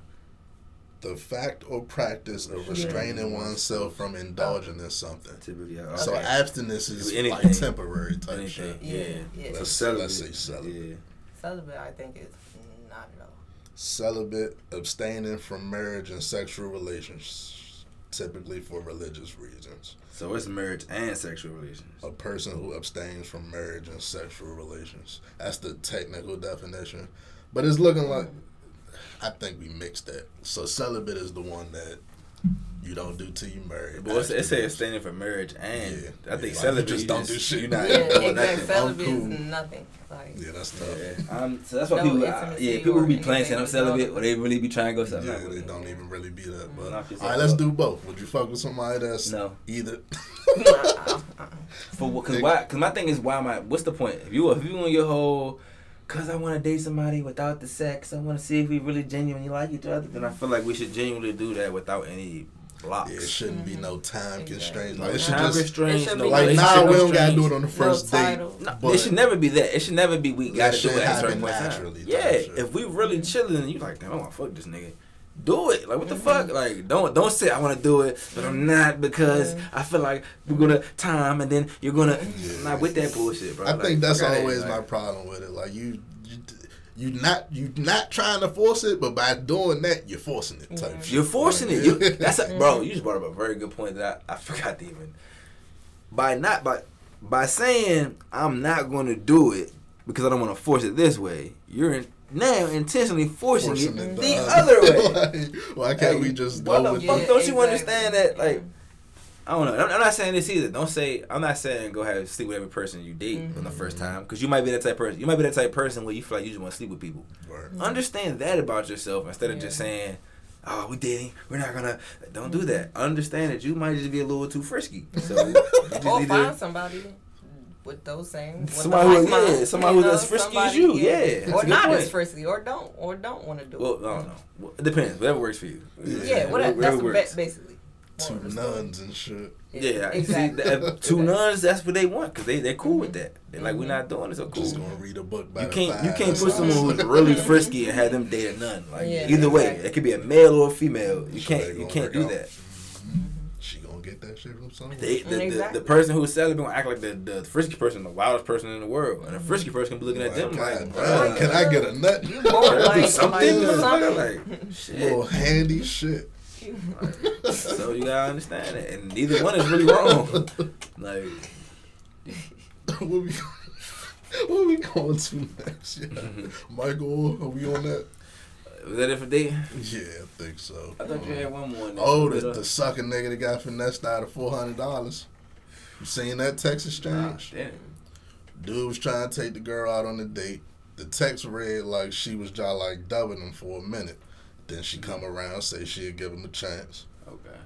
The fact or practice of Yeah. restraining oneself from indulging in something. typically, yeah. So Okay. abstinence is Anything. like temporary type Anything. shit. Yeah. Yeah, yeah. Let's, celibate. let's say celibate. Yeah. Celibate, I think, is not at all. Celibate, abstaining from marriage and sexual relations, typically for religious reasons. So it's marriage and sexual relations. A person who abstains from marriage and sexual relations. That's the technical definition. But it's looking like I think we mixed that. So celibate is the one that you don't do till you marry. But it's, it says Abstinence- abstaining for marriage and Yeah. I think Like, celibate you just don't just, do shit. You're not Yeah, doing exactly. Celibate cool. is nothing. Like Yeah, that's tough. Yeah, um, so that's why No people, intimacy yeah, people who be playing saying I'm celibate, or they really be trying to go something. Yeah, like they that. don't even really be that. But all right, let's do both. Would you fuck with somebody that's No. either? uh-uh. For what? Cause why? Cause my thing is why am I? What's the point? If you if you on your whole, cause I want to date somebody without the sex, I want to see if we really genuinely like each other. Then I feel like we should genuinely do that without any blocks. Yeah, it shouldn't be no mm-hmm. time Exactly. constraints. No Like it should time just restraints, It should no be like relationship nah, we don't gotta constraints. do it on the first No date. title. No, but it should never be that. It should never be we That gotta do shit it at a certain happen point in time. naturally type Yeah, shit. if we really mm-hmm. chilling and you like, damn, I want to fuck this nigga. Do it. Like what the Mhm. fuck? Like don't don't say I want to do it, but I'm not because Mhm. I feel like we're gonna time and then you're gonna. Yeah. Not with that bullshit, bro. I Like, think that's fuck outta always like- my problem with it. Like you, you, you not you not trying to force it, but by doing that, you're forcing it. Type Yeah. shit. You're forcing it. You, *laughs* that's a, bro. You just brought up a very good point that I, I forgot to even. By not by by saying I'm not going to do it because I don't want to force it this way. You're in, now intentionally forcing, Forcing it it the the uh, other way. like, *laughs* why can't we just what go the with fuck it? don't you exactly. understand that? Like, I don't know. I'm, I'm not saying this either. Don't say I'm not saying go have sleep with every person you date on the first mm-hmm. time because you might be that type of person. You might be that type of person where you feel like you just want to sleep with people. Right. Mm-hmm. Understand that about yourself instead of Yeah. just saying, "Oh, we dating. We're not gonna." Don't do mm-hmm. that. Understand that you might just be a little too frisky. So *laughs* you just or need find to. somebody with those same with Somebody who- like mind, yeah, somebody who's know, as frisky as you, yeah, that's a or not point. as frisky, or don't, or don't want to do Well, it. Well, I don't know. Well, it depends. Whatever works for you. Yeah, whatever. That's works. ba- basically. Two moral of the nuns and shit. Yeah, exactly. see, that, *laughs* two nuns. That's what they want because they they cool with that. They're like, we're Mhm. not doing it, so cool. Just gonna read a book by You can't you can't put someone who's really *laughs* frisky and have them date a nun. Like Yeah, either way, it could be a male or a female. You Sure can't you can't do out. that. She gonna get that shit from somewhere. They, the, the, Exactly. the person who's celibate gonna act like the, the frisky person, the wildest person in the world, and the frisky person can be looking at them God like, damn, bruh, can I get a nut? You like something, like something. like shit. Little handy shit. so you gotta understand it, and neither one is really wrong. *laughs* Like what we *laughs* what we going to next? Yeah. Mm-hmm. Michael, are we on that? Was that it for day? Yeah, I think so. I thought you had one more. Oh, the, the sucker nigga that got finessed out of four hundred dollars. You seen that text exchange? Ah, damn. Dude was trying to take the girl out on a date. The text read like she was just like dubbing him for a minute. Then she come around say she'd give him a chance. Okay.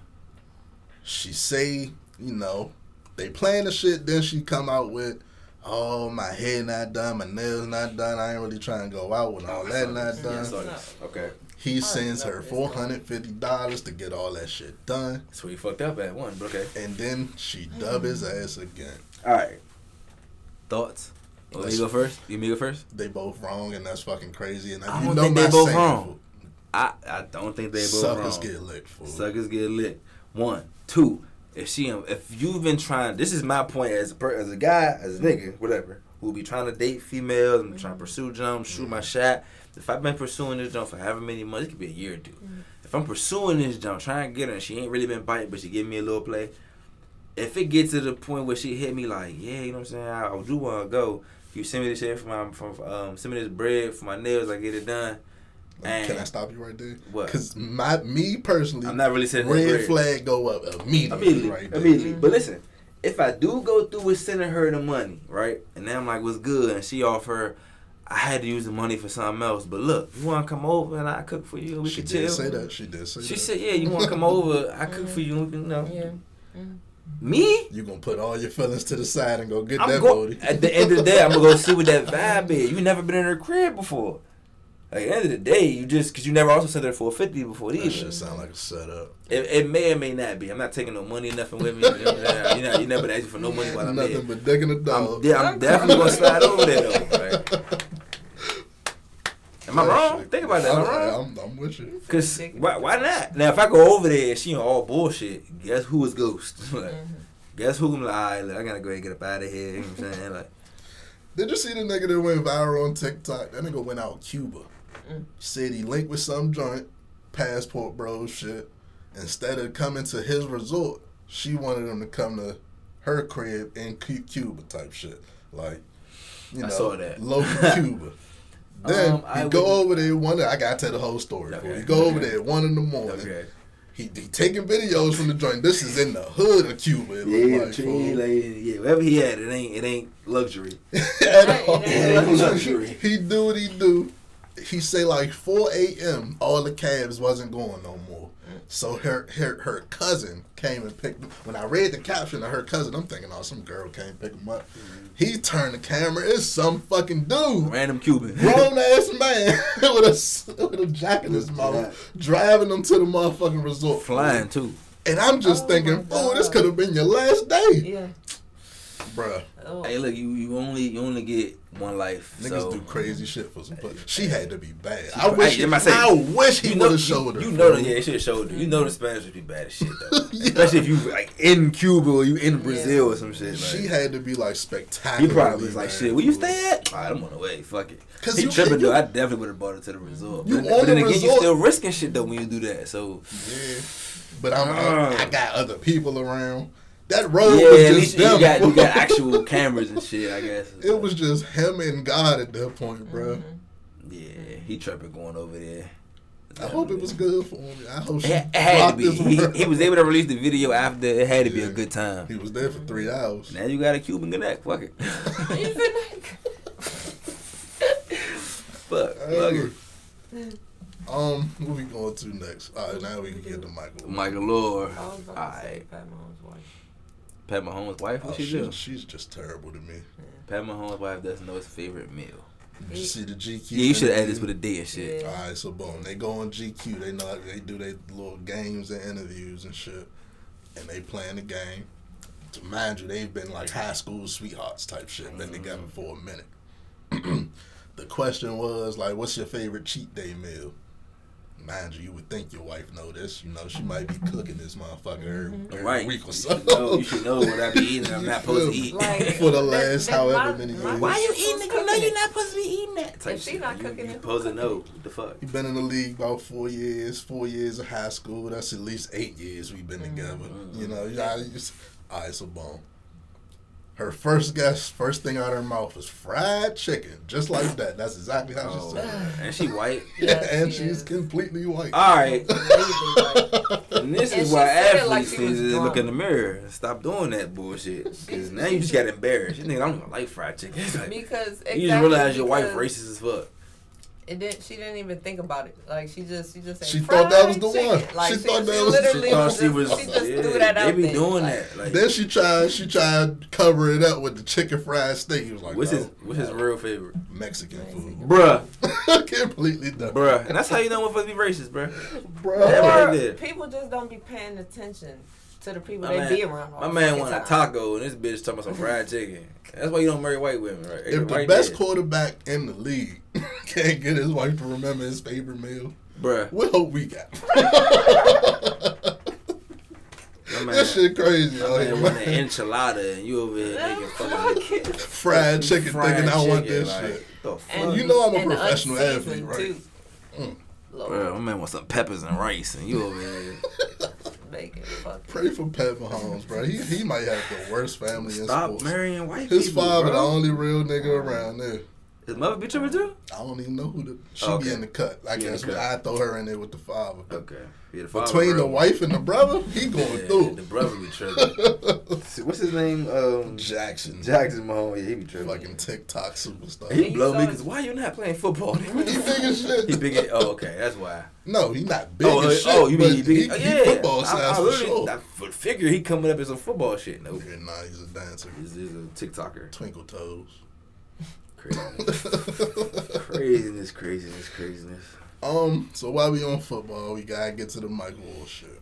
She say, you know, they playing the shit. Then she come out with, oh my hair not done, my nails not done. I ain't really trying to go out with all that not done. Okay. He sends her four hundred fifty dollars to get all that shit done, That's where you fucked up at one, but okay. and then she mm-hmm. dub his ass again. All right. Thoughts? Let me Let's- go first. You me go first. They both wrong, and that's fucking crazy. And I you don't know think they both wrong. I I don't think they both Suckers wrong. get licked. Fool. Suckers get lit. One, two. If she, if you've been trying, this is my point as a per, as a guy, as a nigga, whatever, who be trying to date females and trying to pursue jump, shoot my shot. If I've been pursuing this jump for however many months, it could be a year or 2 If I'm pursuing this jump, trying to get her, and she ain't really been biting, but she give me a little play. If it gets to the point where she hit me like, yeah, you know what I'm saying, I, I do want to go. You send me this shit for my, from um, send me this bread for my nails, I get it done. Can I stop you right there? What? Because my me personally, I'm not really saying red flag go up immediately. immediately, right there. immediately. But listen, if I do go through with sending her the money, right, and then I'm like, "What's good?" and she offer, I had to use the money for something else. But look, you want to come over and I cook for you? We She can did chill. say that. She did say that. She that. said, "Yeah, you want to come over? I cook for you. and we You know, Yeah. me." You gonna put all your feelings to the side and go get I'm that go- booty. at the end of the day, I'm gonna go *laughs* see what that vibe is. You never been in her crib before. Like, at the end of the day, you just because you never also sent her for fifty before That either. shit sound like a setup. It, it may or may not be. I'm not taking no money, nothing with me. You know what I'm? You're, you never asking for no money while I'm there. Nothing but dick and a I'm, yeah, I'm definitely gonna slide over there though. Right? Am I wrong? Think about that. Am I I'm, wrong? I'm, I'm with you. Cause why, why not? Now if I go over there and she on all bullshit, guess who is ghost? *laughs* like, mm-hmm. guess who? I'm like, all right, look, I gotta go ahead and get up out of here. You know what I'm saying? Like, Did you see the nigga that went viral on TikTok? That nigga went out Cuba. Mm. Said he linked with some joint, passport bro shit. Instead of coming to his resort, she wanted him to come to her crib in Cuba type shit. Like, you I know, saw that. local *laughs* Cuba. Then Um, I he go wouldn't- over there one. I gotta tell the whole story. fool. Okay. He go over there one in the morning. okay. He, he taking videos from the joint. This is in the hood of Cuba. It Yeah, look yeah, like, yeah. Whatever he had, it ain't, it ain't luxury. *laughs* At all. It ain't *laughs* luxury. he do what he do. He say like 4 a.m. All the cabs wasn't going no more. So her her her cousin came and picked. Up. When I read the caption of her cousin, I'm thinking, oh, some girl came pick him up. He turned the camera. It's some fucking dude, Random Cuban. grown *laughs* ass man *laughs* with a s- with a jack in his mouth, driving them to the motherfucking resort. Flying too. And I'm just Oh thinking, oh, this could have been your last day, Yeah. Bruh. Oh. Hey, look, you, you only you only get one life. Niggas so. do crazy shit for some pussy. She had to be bad. She I wish. Hey, He, am I saying- I wish he would have showed her. you, you know, the, yeah, should have showed her. You know the Spanish would be bad as shit though, *laughs* Yeah. especially if you like in Cuba or you in Brazil or some shit. Like, She had to be like spectacular. he probably was like, "Shit, where you stay at? All right, I'm on the way. Fuck it." 'Cause he you- tripping you- though. I definitely would have brought her to the resort. You but, on but then the again, you resort- still risking shit though when you do that. So Yeah, but I'm. I, I got other people around. That road yeah, was at just least them. you got you got actual *laughs* cameras and shit. I guess It was just him and God at that point, bro. Yeah, he tripping going over there. I hope it was good for him. I hope she It, it had to be. He, he was able to release the video after. It had to be a good time. He was there for three hours. Now you got a Cuban connect. Fuck it. *laughs* Fuck. Fuck it. Um, what we going to next? All right, now we can get to Michael. Michael Lord. I was about to say Alright. Pat Mahomes' wife. Pat Mahomes' wife. Oh, What she she- do? she's just terrible to me. Pat Mahomes' wife doesn't know his favorite meal. Did you see the GQ? Yeah, you should add this interview? with a D and shit. Yeah. All right, so boom, they go on GQ. They know they do their little games and interviews and shit. and they playing the game. To mind you, they've been like high school sweethearts type shit. Been together mm-hmm. for a minute. *clears throat* the question was like, "What's your favorite cheat day meal?" Mind you, you would think your wife know this. You know, she might be cooking this motherfucker every, mm-hmm. every Right. week or You so. should, know, you should know what I be eating. I'm not supposed to eat. Like, *laughs* For the last that however my- many my years. Why you eating it? You know you're not supposed to be eating that. Type If she shit. not You- cooking you it, who's supposed to know. What the fuck? You've been in the league about four years, four years of high school. That's at least eight years we've been mm-hmm. together. You mm-hmm. know, yeah, I just, all right, so boom. Her first guess, first thing out of her mouth was fried chicken, just like that. That's exactly how she Oh, said it. and she white. *laughs* Yeah, Yes, and she she's is. completely white. All right. And this And is she why said it like athletes she need to look in the mirror stop doing that bullshit. Because now you just got embarrassed. You think I don't even like fried chicken. It's *laughs* like, because exactly you just realize your wife because racist as fuck. It didn't. She didn't even think about it. Like she just, she just said. She thought that was the chicken." one. Like She she, thought that she was- literally She thought was she was. Just, she just yeah, threw that they out be there. doing Like, that. Like, Then she tried, she tried to cover it up with the chicken fried steak. He was like, what's no, his what's his real favorite? Mexican food. Bruh, *laughs* completely done. bruh, and that's how you know motherfuckers be racist, bruh. Bruh. Yeah, Or right there. people just don't be paying attention to the people My they man- be around. all My man fucking want a taco, and this bitch talking about some fried chicken. That's why you don't marry white women, right? If the right best there. quarterback in the league *laughs* can't get his wife to remember his favorite meal, bruh, what hope we got? *laughs* my man, That shit crazy. my out man want man. an enchilada, and you over here making fucking Fried chicken, fried thinking I want this like, shit. The And. You know I'm a professional athlete, right? Too. Mm. Lord, Bruh, my man want some peppers and rice, and you over here. *laughs* bacon, fuck. Pray for Pat Mahomes, bro. He he might have the worst family in sports. Stop sports. marrying white His people, His father, the only real nigga around there. His mother be tripping too? I don't even know who the she Okay. be in the cut. I She guess cut. I throw her in there with the father. But Okay. Yeah, the father, between the wife and the brother, he *laughs* going yeah, through. The brother be tripping. *laughs* What's his name? Um, Jackson, Jackson Mahomes. Yeah, he be tripping. fucking TikTok superstar. He He blow me because why you not playing football? *laughs* he big as shit. he big. as- Oh, okay, that's why. No, he not big oh, as uh, shit. oh, you mean he big? He, oh, he yeah, football I- size I, for sure. I f- figure he coming up as a football shit. No, Okay, nah, he's a dancer. he's, he's a TikToker. Twinkle toes. Craziness, *laughs* craziness, craziness, craziness. Um, so while we on football, we gotta get to the Michael Wall shit.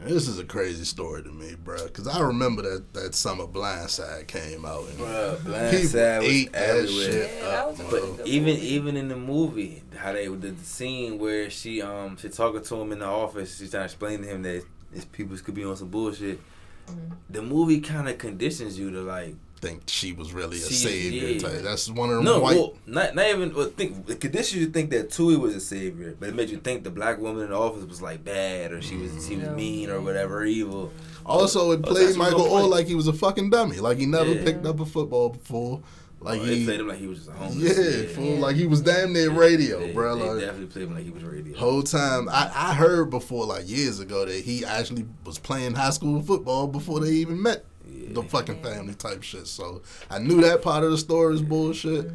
And This is a crazy story to me, bro, because I remember that that summer Blindside came out and Bruh, people Blindside was ate that everywhere. shit Yeah, up, was a bro. pretty But even movie. even in the movie, how they did the scene where she um she talking to him in the office, she's trying to explain to him that his people could be on some bullshit. Mhm. The movie kind of conditions you to like think she was really a She- savior. yeah. Type. That's one of them no, white. well, not not even well, think it conditions you to think that Tuohy was a savior, but it made you think the black woman in the office was like bad or she was she was Yeah. mean or whatever or evil. Also, it played that's Michael good point. Orr like he was a fucking dummy. Like he never Yeah. picked up a football before. Like Oh, they he, played him like he was just a homeless. yeah, fool. Yeah. Like he was damn near radio, they, bro. They Like definitely played him like he was radio. whole time, I, I heard before like years ago that he actually was playing high school football before they even met. Yeah. The fucking family type shit. So I knew that part of the story is bullshit.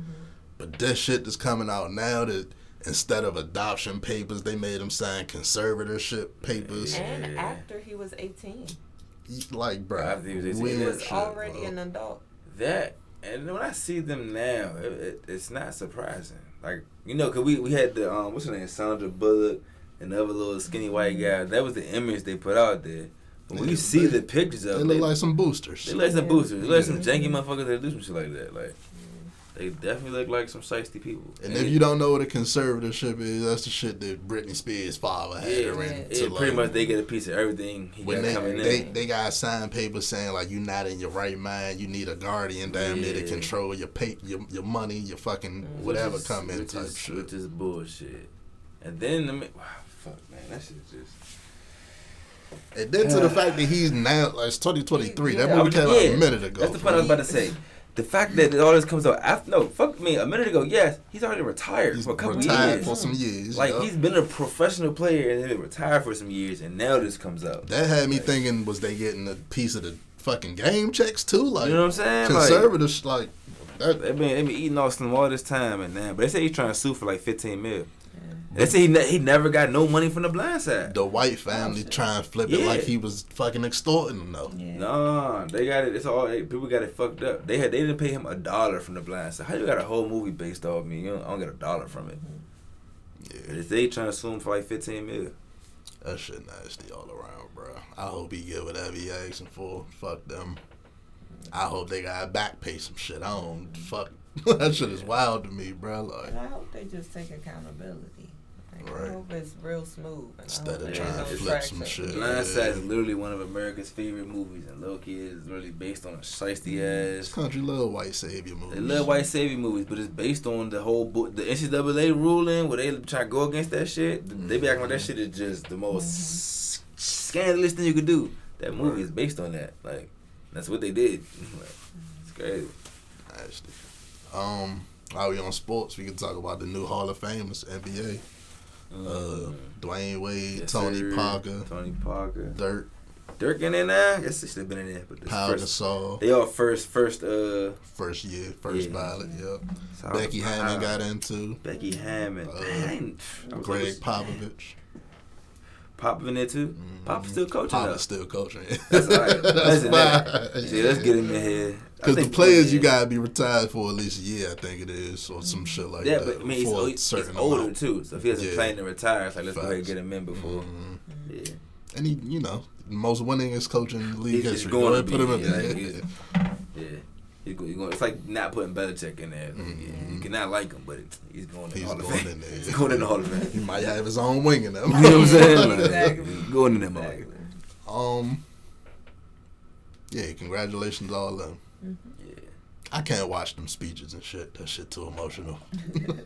But this shit that's coming out now that instead of adoption papers, they made him sign conservatorship papers. Yeah. And after he was 18, Like, bro, After he was 18, he was shit, already bro. an adult. That and when I see them now, it, it, it's not surprising. Like you know, cause we we had the um what's her name, Sandra Bullock, and the other little skinny white guy. That was the image they put out there. But when Yeah, you see they- the pictures of, They of look them, like some boosters. they like some Yeah. boosters. They like some janky motherfuckers that do some shit like that. Like they definitely look like some shiesty people. And if you don't know what a conservatorship is, that's the shit that Britney Spears' father had yeah, her in. yeah, to, pretty like, much they get a piece of everything he when got they, coming they, in. they got signed papers saying like you're not in your right mind, you need a guardian down there to control your pay, your your money, your fucking Mm. whatever which is- come in which type is, shit. Which is bullshit. And then the mi- wow, fuck man, that shit just. And then to the fact that he's now like it's 2023. That movie came out a minute ago. That's the point I was about to say. The fact that all this comes out after no, fuck me, a minute ago, yes, he's already retired He's for a couple retired years. for some years. like he's been a professional player and then retired for some years, and now this comes out. that had me Like, thinking, was they getting a piece of the fucking game checks too? Like You know what I'm saying? Conservatives, like, that. they been they been eating Austin all this time, and now, but they say he's trying to sue for like 15 mil. They say he, ne- he never got no money from the blind side. The white family trying to flip it Yeah. like he was fucking extorting them though. Yeah. No, they got it. It's all they, people got it fucked up. They had they didn't pay him a dollar from the blind side. How you got a whole movie based off me? You don't, I don't get a dollar from it. Yeah. If they trying to sue him for like 15 mil. That shit nasty all around, bro. I hope he get whatever he asking for. Fuck them. I hope they gotta back pay some shit. I don't fuck. *laughs* that shit is wild to me, bro. Like And I hope they just take accountability. Like, Right. I hope it's real smooth. Instead of trying to no flip some shit. Blind Side is literally one of America's favorite movies, and Loki is really based on a shiesty mm, this ass. country love white savior movies. They love white savior movies, but it's based on the whole book, the NCAA ruling where they try to go against that shit. They be mm-hmm. acting like that shit is just the most s- scandalous thing you could do. That movie is based on that. Like that's what they did. *laughs* Like, mm-hmm. it's crazy. Nasty. Um, while we on sports, we can talk about the new Hall of Famers, NBA. Uh, Dwyane Wade, Yes, Tony sir. Parker, Tony Parker, Dirk, Dirk in there now. Yes, they should have been in there, but this Pau first, Gasol. they all first, first. Uh, First year, first Yeah. ballot. Yep. so Becky Hammon got into. Becky Hammon. Uh, Man, I ain't- I was- Gregg Popovich. Pop in there too. Pop still coaching Pop though. is Mm-hmm. still coaching. That's all right. *laughs* That's Listen, fine. See, let's get him in here. Because the players, you gotta be retired for at least a year, I think it is, or some shit like Yeah, that. Yeah, but I mean, he's, for he's certain older amount. too. So if he hasn't Yeah. played and retire, it's like let's go ahead and get him in before. Mhm. Yeah, And he, you know, most winningest coach in the league He's history. going to put him in yeah, there. he's- *laughs* yeah. He's going, he's going. It's like not putting Belichick in there. Mm-hmm. Like, yeah, You cannot like him, but he's going in the He's Hall of going Fame. in there. *laughs* He's going in the Hall of Fame. He might have his own wing in them. You know what I'm saying? Like, Exactly. going in there, Exactly. motherfucker. Um, yeah, congratulations all of them. Yeah. I can't watch them speeches and shit. That shit too emotional. I mean,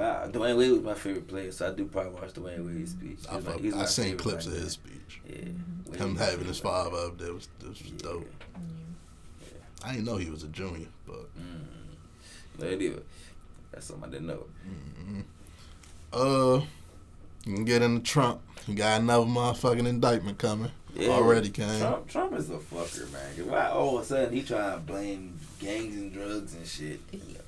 I- Dwyane Wade was my favorite player, so I do probably watch Dwyane Wade's speech. I, He's my- fuck- he's I seen favorite clips of his now. speech. Yeah. Mm-hmm. Wade Him was having his favorite. father up there was, was Yeah. dope. I didn't know he was a junior, but Mm. No, did. That's something I didn't know. mm uh, you can get into Trump. He got another motherfucking indictment coming. Yeah. Already came. Trump, Trump is a fucker, man. 'Cause Why all of a sudden he trying to blame gangs and drugs and shit?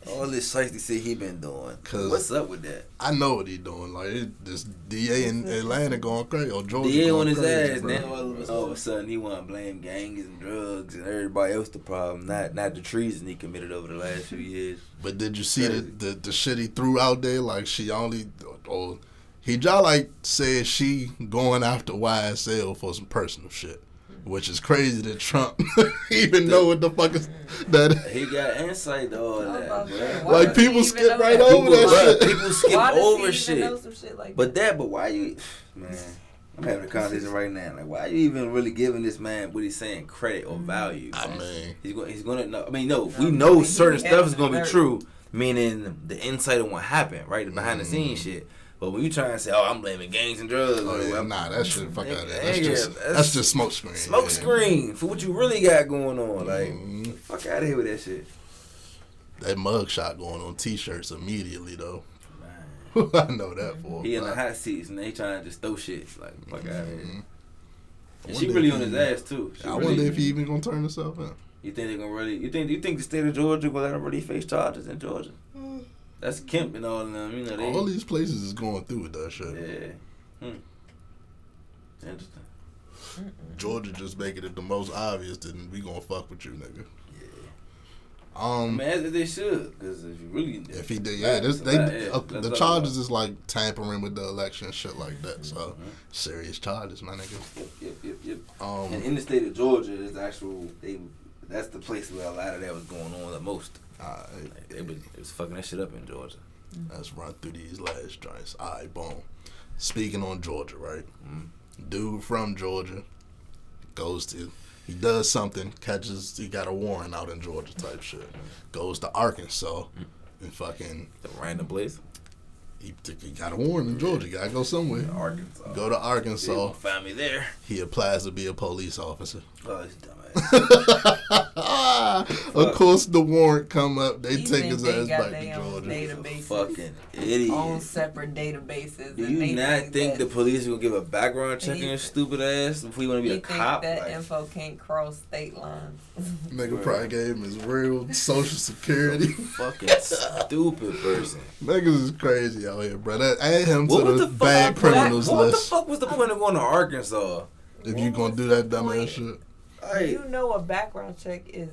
All this shiesty shit he been doing. 'Cause- What's up with that? I know what he doing. Like it, this DA in Atlanta going crazy or Georgia DA going on his crazy, ass. bro. Now all of, a, all of a sudden he want to blame gangs and drugs and everybody else the problem, not not the treason he committed over the last few years. But did you see the, the the shit he threw out there? Like she only or he just like said she going after YSL for some personal shit, which is crazy that Trump *laughs* even know what the fuck is that. He got insight to all that, about to say, bro. why Like people skip right that? over that People- shit. People skip Why over shit. even know some shit like But that, but why you, man? I'm having a conversation right now. Like, why you even really giving this man what he's saying credit or mm-hmm. value? I mean, he's going. He's going to know. I mean, no, No, we know certain stuff is going to be true, meaning the insight on what happened, right, the behind the mm. scenes shit. But when you try and say, "Oh, I'm blaming gangs and drugs," oh yeah, nah, that shit fuck out of there. That's just that's- that's just smoke screen. smoke yeah. screen for what you really got going on. Like, Mhm. fuck out of here with that shit. That mug shot going on t-shirts immediately though. *laughs* I know that for. He in the hot seats and they trying to just throw shit. Like, fuck out of here. And she really on his ass too. She I really- wonder if he even gonna turn himself in. You think they're gonna really? You think you think the state of Georgia gonna let him really face charges in Georgia? That's Kemp and all of them. You know they. All these places is going through with that shit. yeah. Hmm. Interesting. Georgia just making it the most obvious that we gonna fuck with you, nigga. Yeah. Um, Man, as they should, because if you really. if he did, yeah, this, Facts, they yeah, uh, the charges is like tampering with the election and shit like that. So Mhm. serious charges, my nigga. Yep, yep, yep, yep. Um, And in the state of Georgia, is actual. They. That's the place where a lot of that was going on the most. Like, they was, it was fucking that shit up in Georgia. Mm-hmm. let's run through these last joints. All right, boom. Speaking on Georgia, right? Mm. Dude from Georgia goes to. He does something, catches. He got a warrant out in Georgia type shit. Mm-hmm. Goes to Arkansas and fucking. The random place. He, he got a warrant in Georgia. Gotta go somewhere. Arkansas. Go to Arkansas. find me there. He applies to be a police officer. Oh, this dumbass. *laughs* of course, the warrant come up. They You take his ass back to Georgia. databases, fucking idiot. own separate databases. Do and you they not think the police will give a background check on your stupid ass if we want to be you a think cop? that Like, info can't cross state lines? *laughs* Nigga probably gave him his real social security. fucking stupid person. *laughs* Niggas is crazy out here, bro. That, add him What to was the, the fuck? bad criminals what the fuck was the point of going to Arkansas? If you What gonna do that dumb ass shit Like, you know a background check is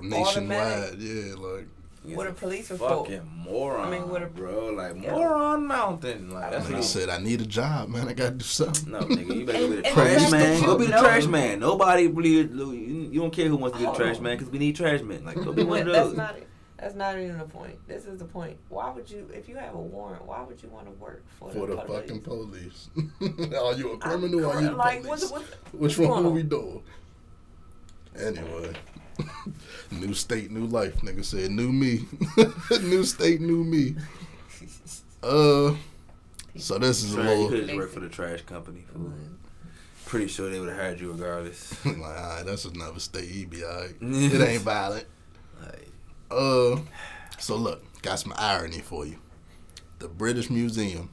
nationwide, Automatic. yeah, like He's With a police report. fucking moron. I mean, with a- bro, like Yeah. moron mountain. Like that's what I he said, I need a job, man. I gotta do something. No, nigga, you better go be the trash man. that's Go be the truth. trash man. Nobody really, you you don't care who wants to be the trash man because we need trash men. Like, go be one of *laughs* But that's not it. That's not even the point. This is the point. Why would you, if you have a warrant, why would you want to work for, For the police? fucking police. *laughs* are you a I'm criminal or are you the like, police? what's, what's, Which what's one going are we doing? Anyway. *laughs* new state, new life. Nigga said new me. *laughs* new state, new me. Uh so this is a Trash, you could little just work for the trash company. Fool. Pretty sure they would have hired you regardless. *laughs* like, alright, that's another state. He be alright. It ain't violent. Like, Uh, so look, got some irony for you. The British Museum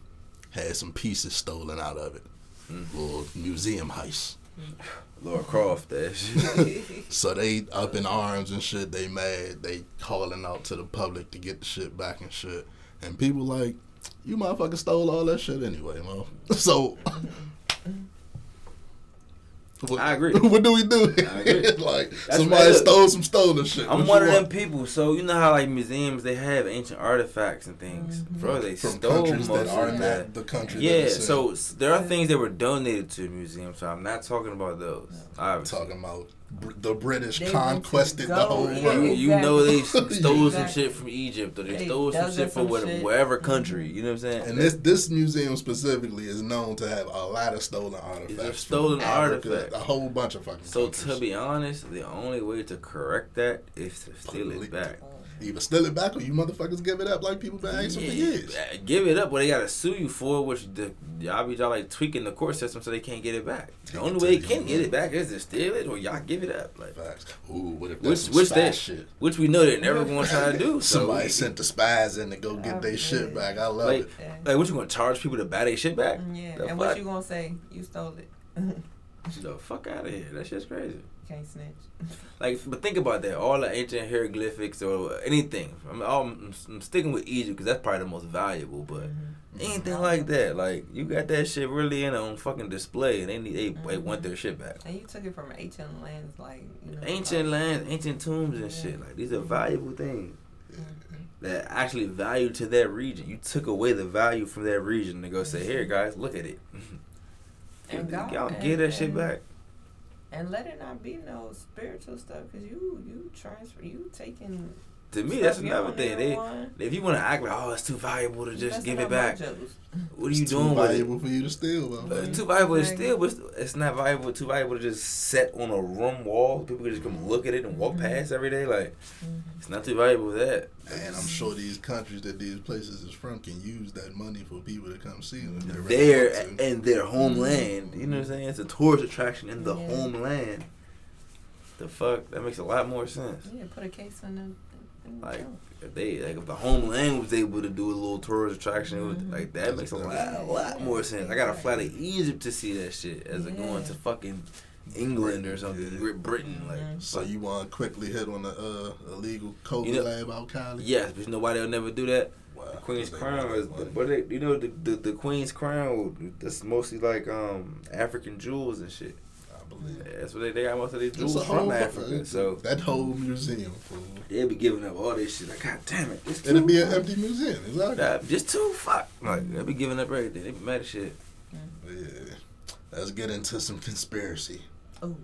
had some pieces stolen out of it. Mm. Little museum heist. Lara Croft, that shit. *laughs* So they up in arms and shit. They mad. They calling out to the public to get the shit back and shit. And people like, you motherfucker stole all that shit anyway, man. *laughs* So. What, I agree. *laughs* What do we do? *laughs* Like That's somebody stole some stolen shit. I'm What one you of them people. So you know how like museums they have ancient artifacts and things, mm-hmm. bro. They from stole countries most that are of not that. the country. Yeah, that so there are things that were donated to museums. So I'm not talking about those. I'm talking about br- the British They conquested the go, whole yeah. world. You, you know they Exactly. *laughs* stole some shit from Egypt or they, They stole some shit from whatever, shit. wherever mm-hmm. country. You know what I'm saying? And this this museum specifically is known to have a lot of stolen artifacts. from stolen Africa, artifacts. A whole bunch of fucking. so countries. to be honest, the only way to correct that is to steal Delete it back. Either steal it back or you motherfuckers give it up like people been asking for Yeah, years. uh, Give it up, but they gotta sue you for it, which the y'all be y'all like tweaking the court system so they can't get it back. The They only way they can get it back is to steal it or y'all give it up. Like Facts. Ooh, what if Which- that's some which spy they- shit? which we know they're never gonna try to do. *laughs* So Somebody we- sent the spies in to go get Oh, their shit back. I love like, it. Like what you gonna charge people to buy their shit back? Yeah, The and what you gonna say? You stole it. *laughs* The fuck out of here. That shit's crazy. Can't snitch. *laughs* Like, but think about that. All the ancient hieroglyphics or anything. I'm, I'm, I'm sticking with Egypt because that's probably the most valuable. But Mm-hmm. anything like that, like you got that shit really in on fucking display, and they need they, they Mhm. want their shit back. And you took it from ancient lands, like you know, Ancient like, lands, ancient tombs and shit. Like these are valuable things mhm. that actually value to that region. You took away the value from that region to go say, here guys, look at it. *laughs* And God- Y'all get that shit back. And let it not be no spiritual stuff, cause you you transfer you taking. To me, stuff that's another thing. They, want. if you want to act like, oh, it's too valuable to just give it back, what are you It's doing too with it? valuable for you to steal, Uh, man. too valuable to steal, but it's not valuable. Too valuable to just set on a room wall. People can just come look at it and walk Mhm. past every day. Like Mhm. it's not too valuable for that. And I'm sure these countries that these places is from can use that money for people to come see them. if they really There want to. in their homeland, you know what I'm saying? It's a tourist attraction in the Yeah. homeland. The fuck that makes a lot more sense. Yeah, put a case in the. In the Like. If they like if the homeland was able to do a little tourist attraction, it was, Mhm. like that makes a lot, a lot more sense. I gotta fly to Egypt to see that shit as a going to fucking England or something, Great Britain. Like. So you want to quickly hit on the uh, illegal COVID You know- lab out Cali? yes, but you know why they'll never do that? Wow. The Queen's crown is, money. but they, you know the, the the Queen's crown. That's mostly like um African jewels and shit. I. Yeah, that's what they, they got most of their It's jewels from whole Africa. So that whole museum, fool. they'll be giving up all this shit. Like, god damn it, it's It'll be an empty museum, exactly. That- just too fuck. Like they'll be giving up everything. They be mad as shit. Yeah. Let's get into some conspiracy. Oh.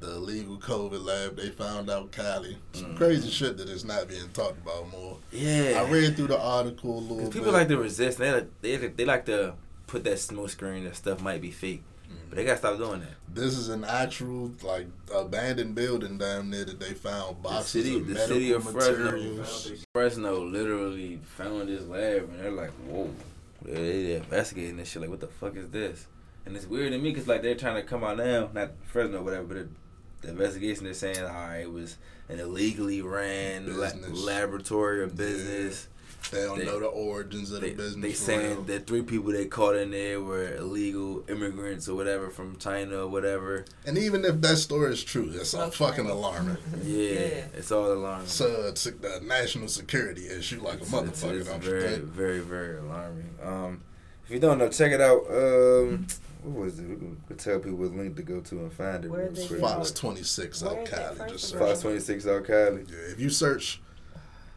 The illegal COVID lab they found out Cali. Some Mm. crazy shit that is not being talked about more. Yeah. I read through the article a little Because bit. people like to resist. They like, they they like to put that smoke screen that stuff might be fake, but they gotta stop doing that. This is an actual like abandoned building down there that they found The boxes city, of the medical city of Fresno, materials. Fresno literally found this lab, and they're like, "Whoa!" They, they investigating this shit. Like, what the fuck is this? And it's weird to me because like they're trying to come out now, not Fresno, whatever, but the investigation is saying, all right, it was an illegally ran la- laboratory or business. They don't They- know the origins of They, the business. they saying real. that three people they caught in there were illegal immigrants or whatever from China or whatever. and even if that story is true, that's Okay. fucking alarming. *laughs* Yeah, Yeah. it's all alarming. So it's a national security issue like a motherfucker, it's, don't it's you very, think? very, very alarming. Um, if you don't know, check it out. Um, what was it? We can tell people what link to go to and find it. Where real they quick. Fox 26 Where out Cali. first Just. Fox 26 out Cali. Yeah, if you search,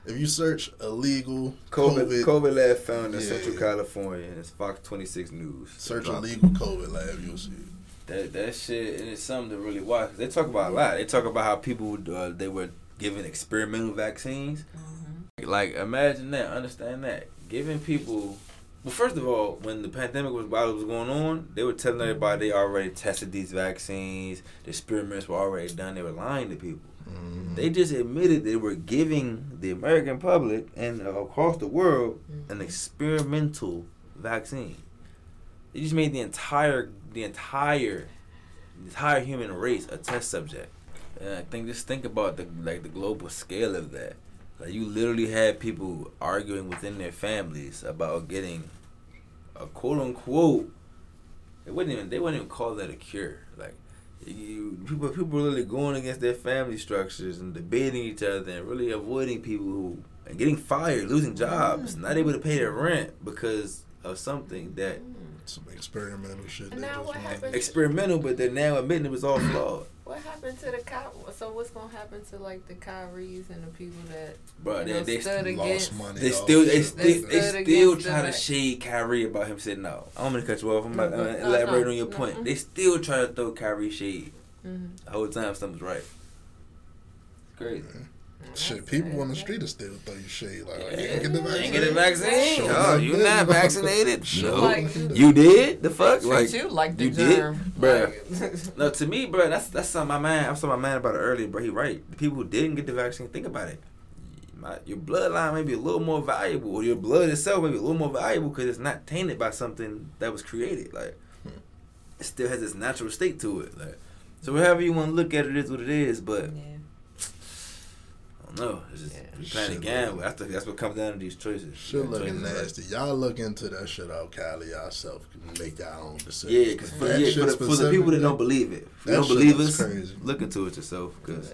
If you search illegal COVID, COVID, COVID lab found in Yeah. Central California, and it's Fox 26 News. search Drop illegal COVID lab, you'll see. That that shit, and it's something to really watch. They talk about a lot. They talk about how people uh, they were given experimental vaccines. Like imagine that, understand that, giving people. Well, first of all, when the pandemic was while it was going on, they were telling everybody they already tested these vaccines. The experiments were already done. They were lying to people. Mhm. They just admitted they were giving the American public and across the world an experimental vaccine. They just made the entire the entire the entire human race a test subject. And I think just think about the like the global scale of that. Like you literally had people arguing within their families about getting a quote unquote. It wouldn't even they wouldn't even call that a cure. You people people literally going against their family structures and debating each other and really avoiding people who and getting fired, losing jobs, mm. not able to pay their rent because of something that Some experimental shit. And now just what happened? experimental, but they're now admitting it was all flawed. What happened to the Ky- So what's gonna happen to like the Kyries and the people that Bro, you they know, they, stood Lost against? money. they off still they shit. still They they still against the try to shade Kyrie about him saying no. I'm gonna cut you off. I'm about to Mhm. No, elaborate no, on your no, point. mm. They still try to throw Kyrie shade Mhm. the whole time something's right. It's crazy. Shit, people on the street are still throw you shade. Like, oh, you Yeah. ain't get the vaccine. Ain't get the vaccine. Show Oh, you this, not *laughs* vaccinated? Show No. Like- You did the fuck Treat like you like the you did? germ, Bruh. Like- *laughs* No, to me, bro, that's that's something my man. I was talking to my man about it earlier, bro. He right. The people who didn't get the vaccine, think about it. My, your bloodline may be a little more valuable, or your blood itself may be a little more valuable because it's not tainted by something that was created. Like it still has its natural state to it. Like so, however you want to look at it is what it is. But yeah. I don't know. It's just Yeah. we playing a Shit, gamble. look. That's the, that's what comes down to these choices. Shit Choices looking like- nasty. Y'all look into that shit out, Cali yourself. Make your own decisions. Yeah, because for, yeah, for, the, for the people that don't believe it, if you don't believe us, crazy. look into it yourself. Because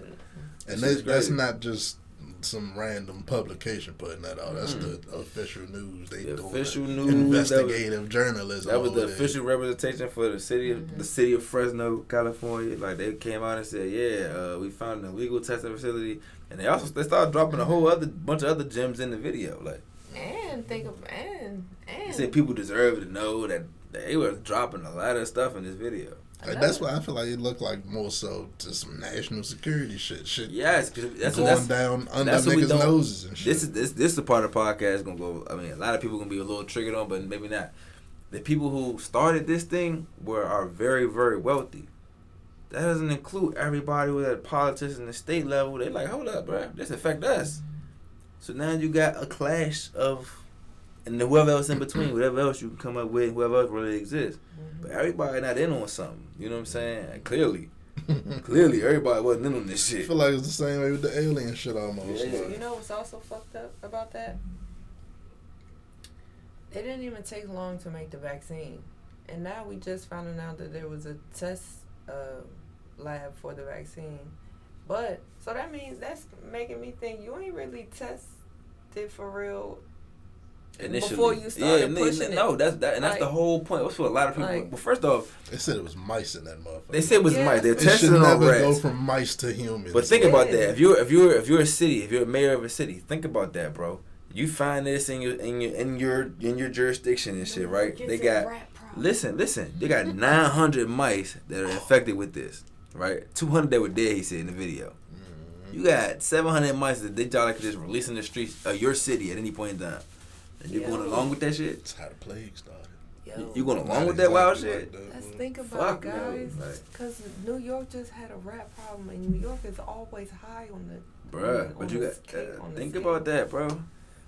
And they, that's not just some random publication putting that out. That's the official news. They Mm. The doing official it. news, that was- investigative journalism. That was the over there. official representation for the city of the city of Fresno, California. Like they came out and said, "Yeah, uh, we found an illegal testing facility," and they also they started dropping a whole other bunch of other gems in the video. Like And think of and they and said, people deserve to know that they were dropping a lot of stuff in this video. Like, that's why I feel like it looked like more so to some national security shit. Shit Yes, 'cause that's going what that's. down under that's we niggas' don't- noses and shit. This is this this is the part of the podcast gonna go. I mean, a lot of people gonna be a little triggered on, but maybe not. The people who started this thing were are very very wealthy. That doesn't include everybody with had politics in the state level. They like, hold up, bro, this affect us. So now you got a clash of, and then whoever else in between, *clears throat* whatever else you can come up with, whoever else really exists. But everybody not in on something. You know what I'm saying? And clearly, *laughs* clearly everybody wasn't in on this shit. I shit. feel like it's the same way with the alien shit almost. Yeah. like- You know what's also fucked up about that? It didn't even take long to make the vaccine, and now we just found out that there was a test uh, lab for the vaccine. But so that means that's making me think you ain't really tested for real. initially. Before you started yeah, pushing it. no, that's that, and that's the whole point. That's what a lot of people. Like- well, first off, They said it was mice in that motherfucker. they said it was Yeah, mice. They're that's it testing should it on never go rats. from mice to humans. But think about that. If you're if you're if you're a city, if you're a mayor of a city, think about that, bro. You find this in your in your in your in your jurisdiction and shit, right? They got listen, listen. They got 900 mice that are infected with this, right? 200 that were dead. He said in the video. Mm-hmm. You got 700 mice that they y'all like just release in the streets of your city at any point in time. And you're going along with that shit. That's how the plague started. Yo, You going along with that wild shit? like that, Let's think about Fuck it, guys. Like, Because New York just had a rat problem, and New York is always high on the. Bruh, on but you got scale- uh, think scale. about that, bro.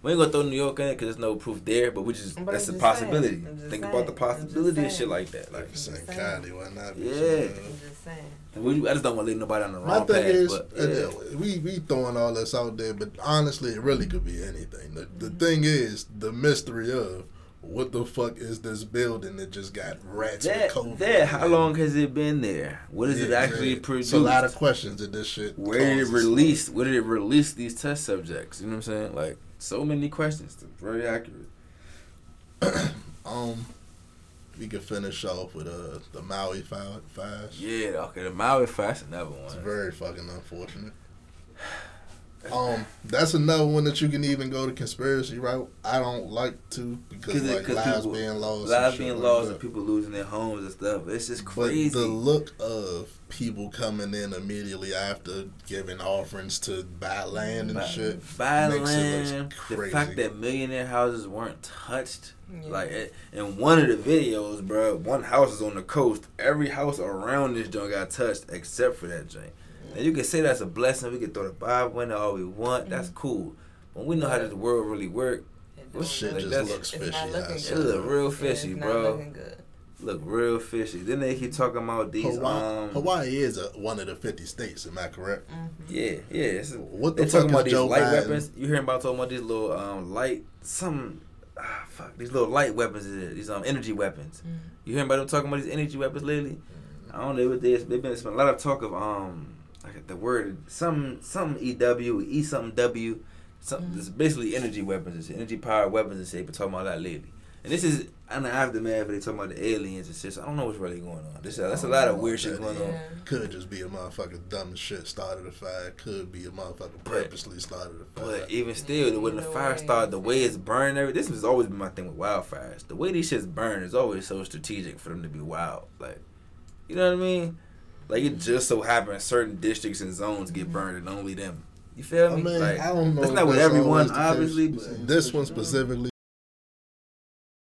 We ain't gonna throw New York in it because there's no proof there, but we just But that's a I'm possibility. saying, I'm just Think saying, about the possibility of shit like that. Like, Like St. saying. Cali, why not? be Yeah. some, I'm just saying. We, I just don't want to lead nobody on the My wrong thing path. is, but uh, yeah. we we throwing all this out there, but honestly, it really could be anything. The, the thing is, the mystery of what the fuck is this building that just got rats that, COVID? that, how long has it been there? What is it actually yeah. produced? It's a lot of questions that this shit. Where did it release? Where did it release these test subjects? You know what I'm saying? Like so many questions. Very accurate. *clears throat* Um, we could finish off with uh the Maui fires. Yeah. Okay. The Maui Fast, another one. It's very fucking unfortunate. Um, that's another one that you can even go to conspiracy route. I don't like to because it- like 'cause lives people- being lost, lives shit being lost that. and people losing their homes and stuff. It's just crazy. But the look of people coming in immediately after giving offerings to buy land and Buy- shit buy makes it land. The fact that millionaire houses weren't touched. Yeah. Like it- in one of the videos, bro, one house is on the coast. Every house around this joint got touched except for that joint. And you can say that's a blessing. We can throw the Bible in there all we want. That's cool. But we know how But- this world really work. It shit Like, just that's- looks it's fishy. not looking. It look real It's fishy, not bro. looking good. Look real fishy. Then they keep talking about these. Hawaii, um, Hawaii is a, one of the fifty states. Am I correct? Yeah, yeah. It's, What the they fuck talking about is these Joe light Biden? weapons. You hearing about talking about these little um light some ah fuck these little light weapons. These um energy weapons. Mm. You hearing about them talking about these energy weapons lately? I don't know what they. They've been spending a lot of talk of um like the word some some E W E something W. Some, Mhm. It's basically energy weapons. It's energy powered weapons and shit. They've been talking about that lately. And this is in the aftermath. They talking about the aliens and shit. So I don't know what's really going on. This that's a lot of weird shit going on. Could just be a motherfucker dumb shit started a fire. Could be a motherfucker purposely started a fire. But even still, when the fire way. started, the way it's burning, every this has always been my thing with wildfires. The way these shits burn is always so strategic for them to be wild. Like, you know what I mean? Like it just so happens certain districts and zones get burned and only them. You feel I me? mean, like, I don't know. that's not with everyone, always the case. obviously, but- this one specifically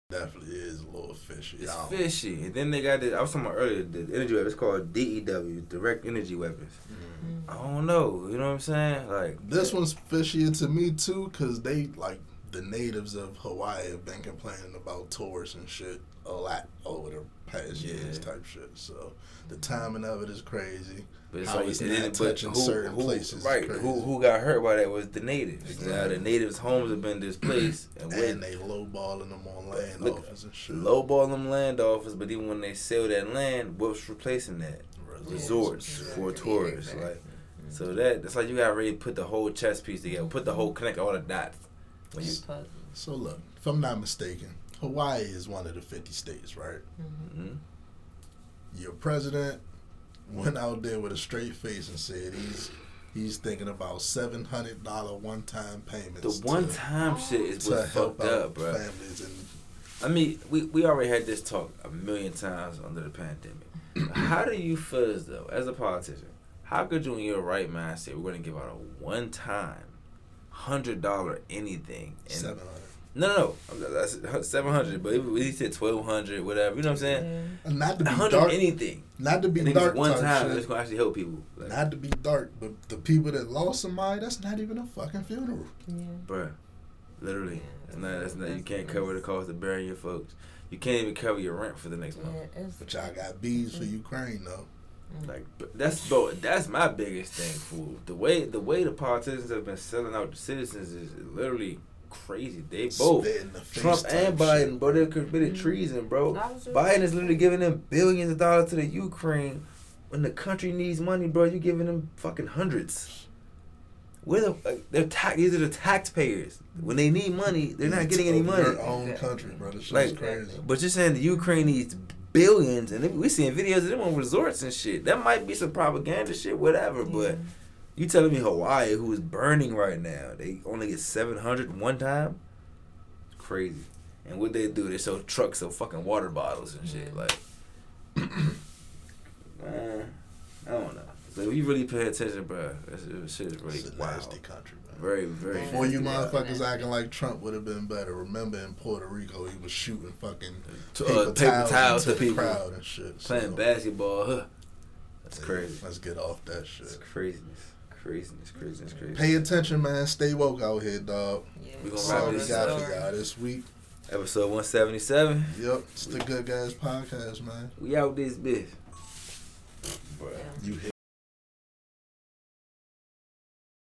definitely is a little fishy. it's I don't- fishy. And then they got the I was talking about earlier the energy weapons called DEW, direct energy weapons. Mm. I don't know. You know what I'm saying? Like This one's fishier to me too, cause they like the natives of Hawaii have been complaining about tours and shit a lot over the past years, Yeah. type shit. So the timing of it is crazy. But it's How like, it's and not touching certain who, places Right. Who who got hurt by that was the natives. Now the natives' homes have been displaced, *clears throat* and, when they lowballing them on land Look, and shit. lowball them land offers, but even when they sell that land, what's replacing that? Resorts for tourists. Exactly. Like mm-hmm. so that that's like you gotta really put the whole chess piece together, put the whole connect all the dots. When you, So look, if I'm not mistaken, Hawaii is one of the 50 states, right? Mhm. mhm. Your president went out there with a straight face and said he's he's thinking about seven hundred dollar one time payments. The one time shit is to what's help fucked up, bro. families and I mean, we, we already had this talk a million times under the pandemic. *clears throat* how do you feel as though, as a politician, how could you in your right mind say we're going to give out a one time hundred dollar anything? And seven hundred. No, no, no, that's seven hundred. But if he said twelve hundred, whatever, you know what I'm saying? Yeah. Not to be hundred dark, anything. not to be And it's dark one time. shit. It's going to actually help people. Like, Not to be dark, but the people that lost somebody, that's not even a fucking funeral. Yeah. bruh, literally, Yeah, it's not. That's not. You can't cover the cost of burying your folks. You can't even cover your rent for the next month. Yeah, But y'all got bees for Ukraine though. Like but that's bro, that's my biggest thing, fool. The way the way the politicians have been selling out the citizens is literally crazy. They both the Trump and Biden, shit. bro, they committed Mhm. treason, bro. I was just- Biden is literally giving them billions of dollars to the Ukraine when the country needs money, bro. You giving them fucking hundreds. Where the like, they're ta- these are the taxpayers. When they need money, they're not getting any Of money. Their own country, bro. This shit is Like, crazy. But you're saying the Ukraine needs billions, and we seeing videos of them on resorts and shit. That might be some propaganda shit, whatever. But you telling me Hawaii, who is burning right now, they only get seven hundred one time? It's crazy. And what they do, they sell trucks of fucking water bottles and shit. Like, *clears throat* man, I don't know. So if you really pay attention, bro, that shit is really It's a wild. nasty country, man. Very, very. Before you motherfuckers Yeah. acting like Trump would have been better, remember in Puerto Rico he was shooting fucking To, paper, uh, paper towels, towels to the people crowd and shit. playing so, basketball. Huh. That's yeah, crazy. Let's get off that shit. It's craziness. Craziness, craziness, craziness. Pay attention, man. Stay woke out here, dog. Yeah. We gonna That's wrap all we this got up. for y'all this week. Episode 177. Yep, it's the Good Guys Podcast, man. We out this bitch. Bruh. Yeah. You hit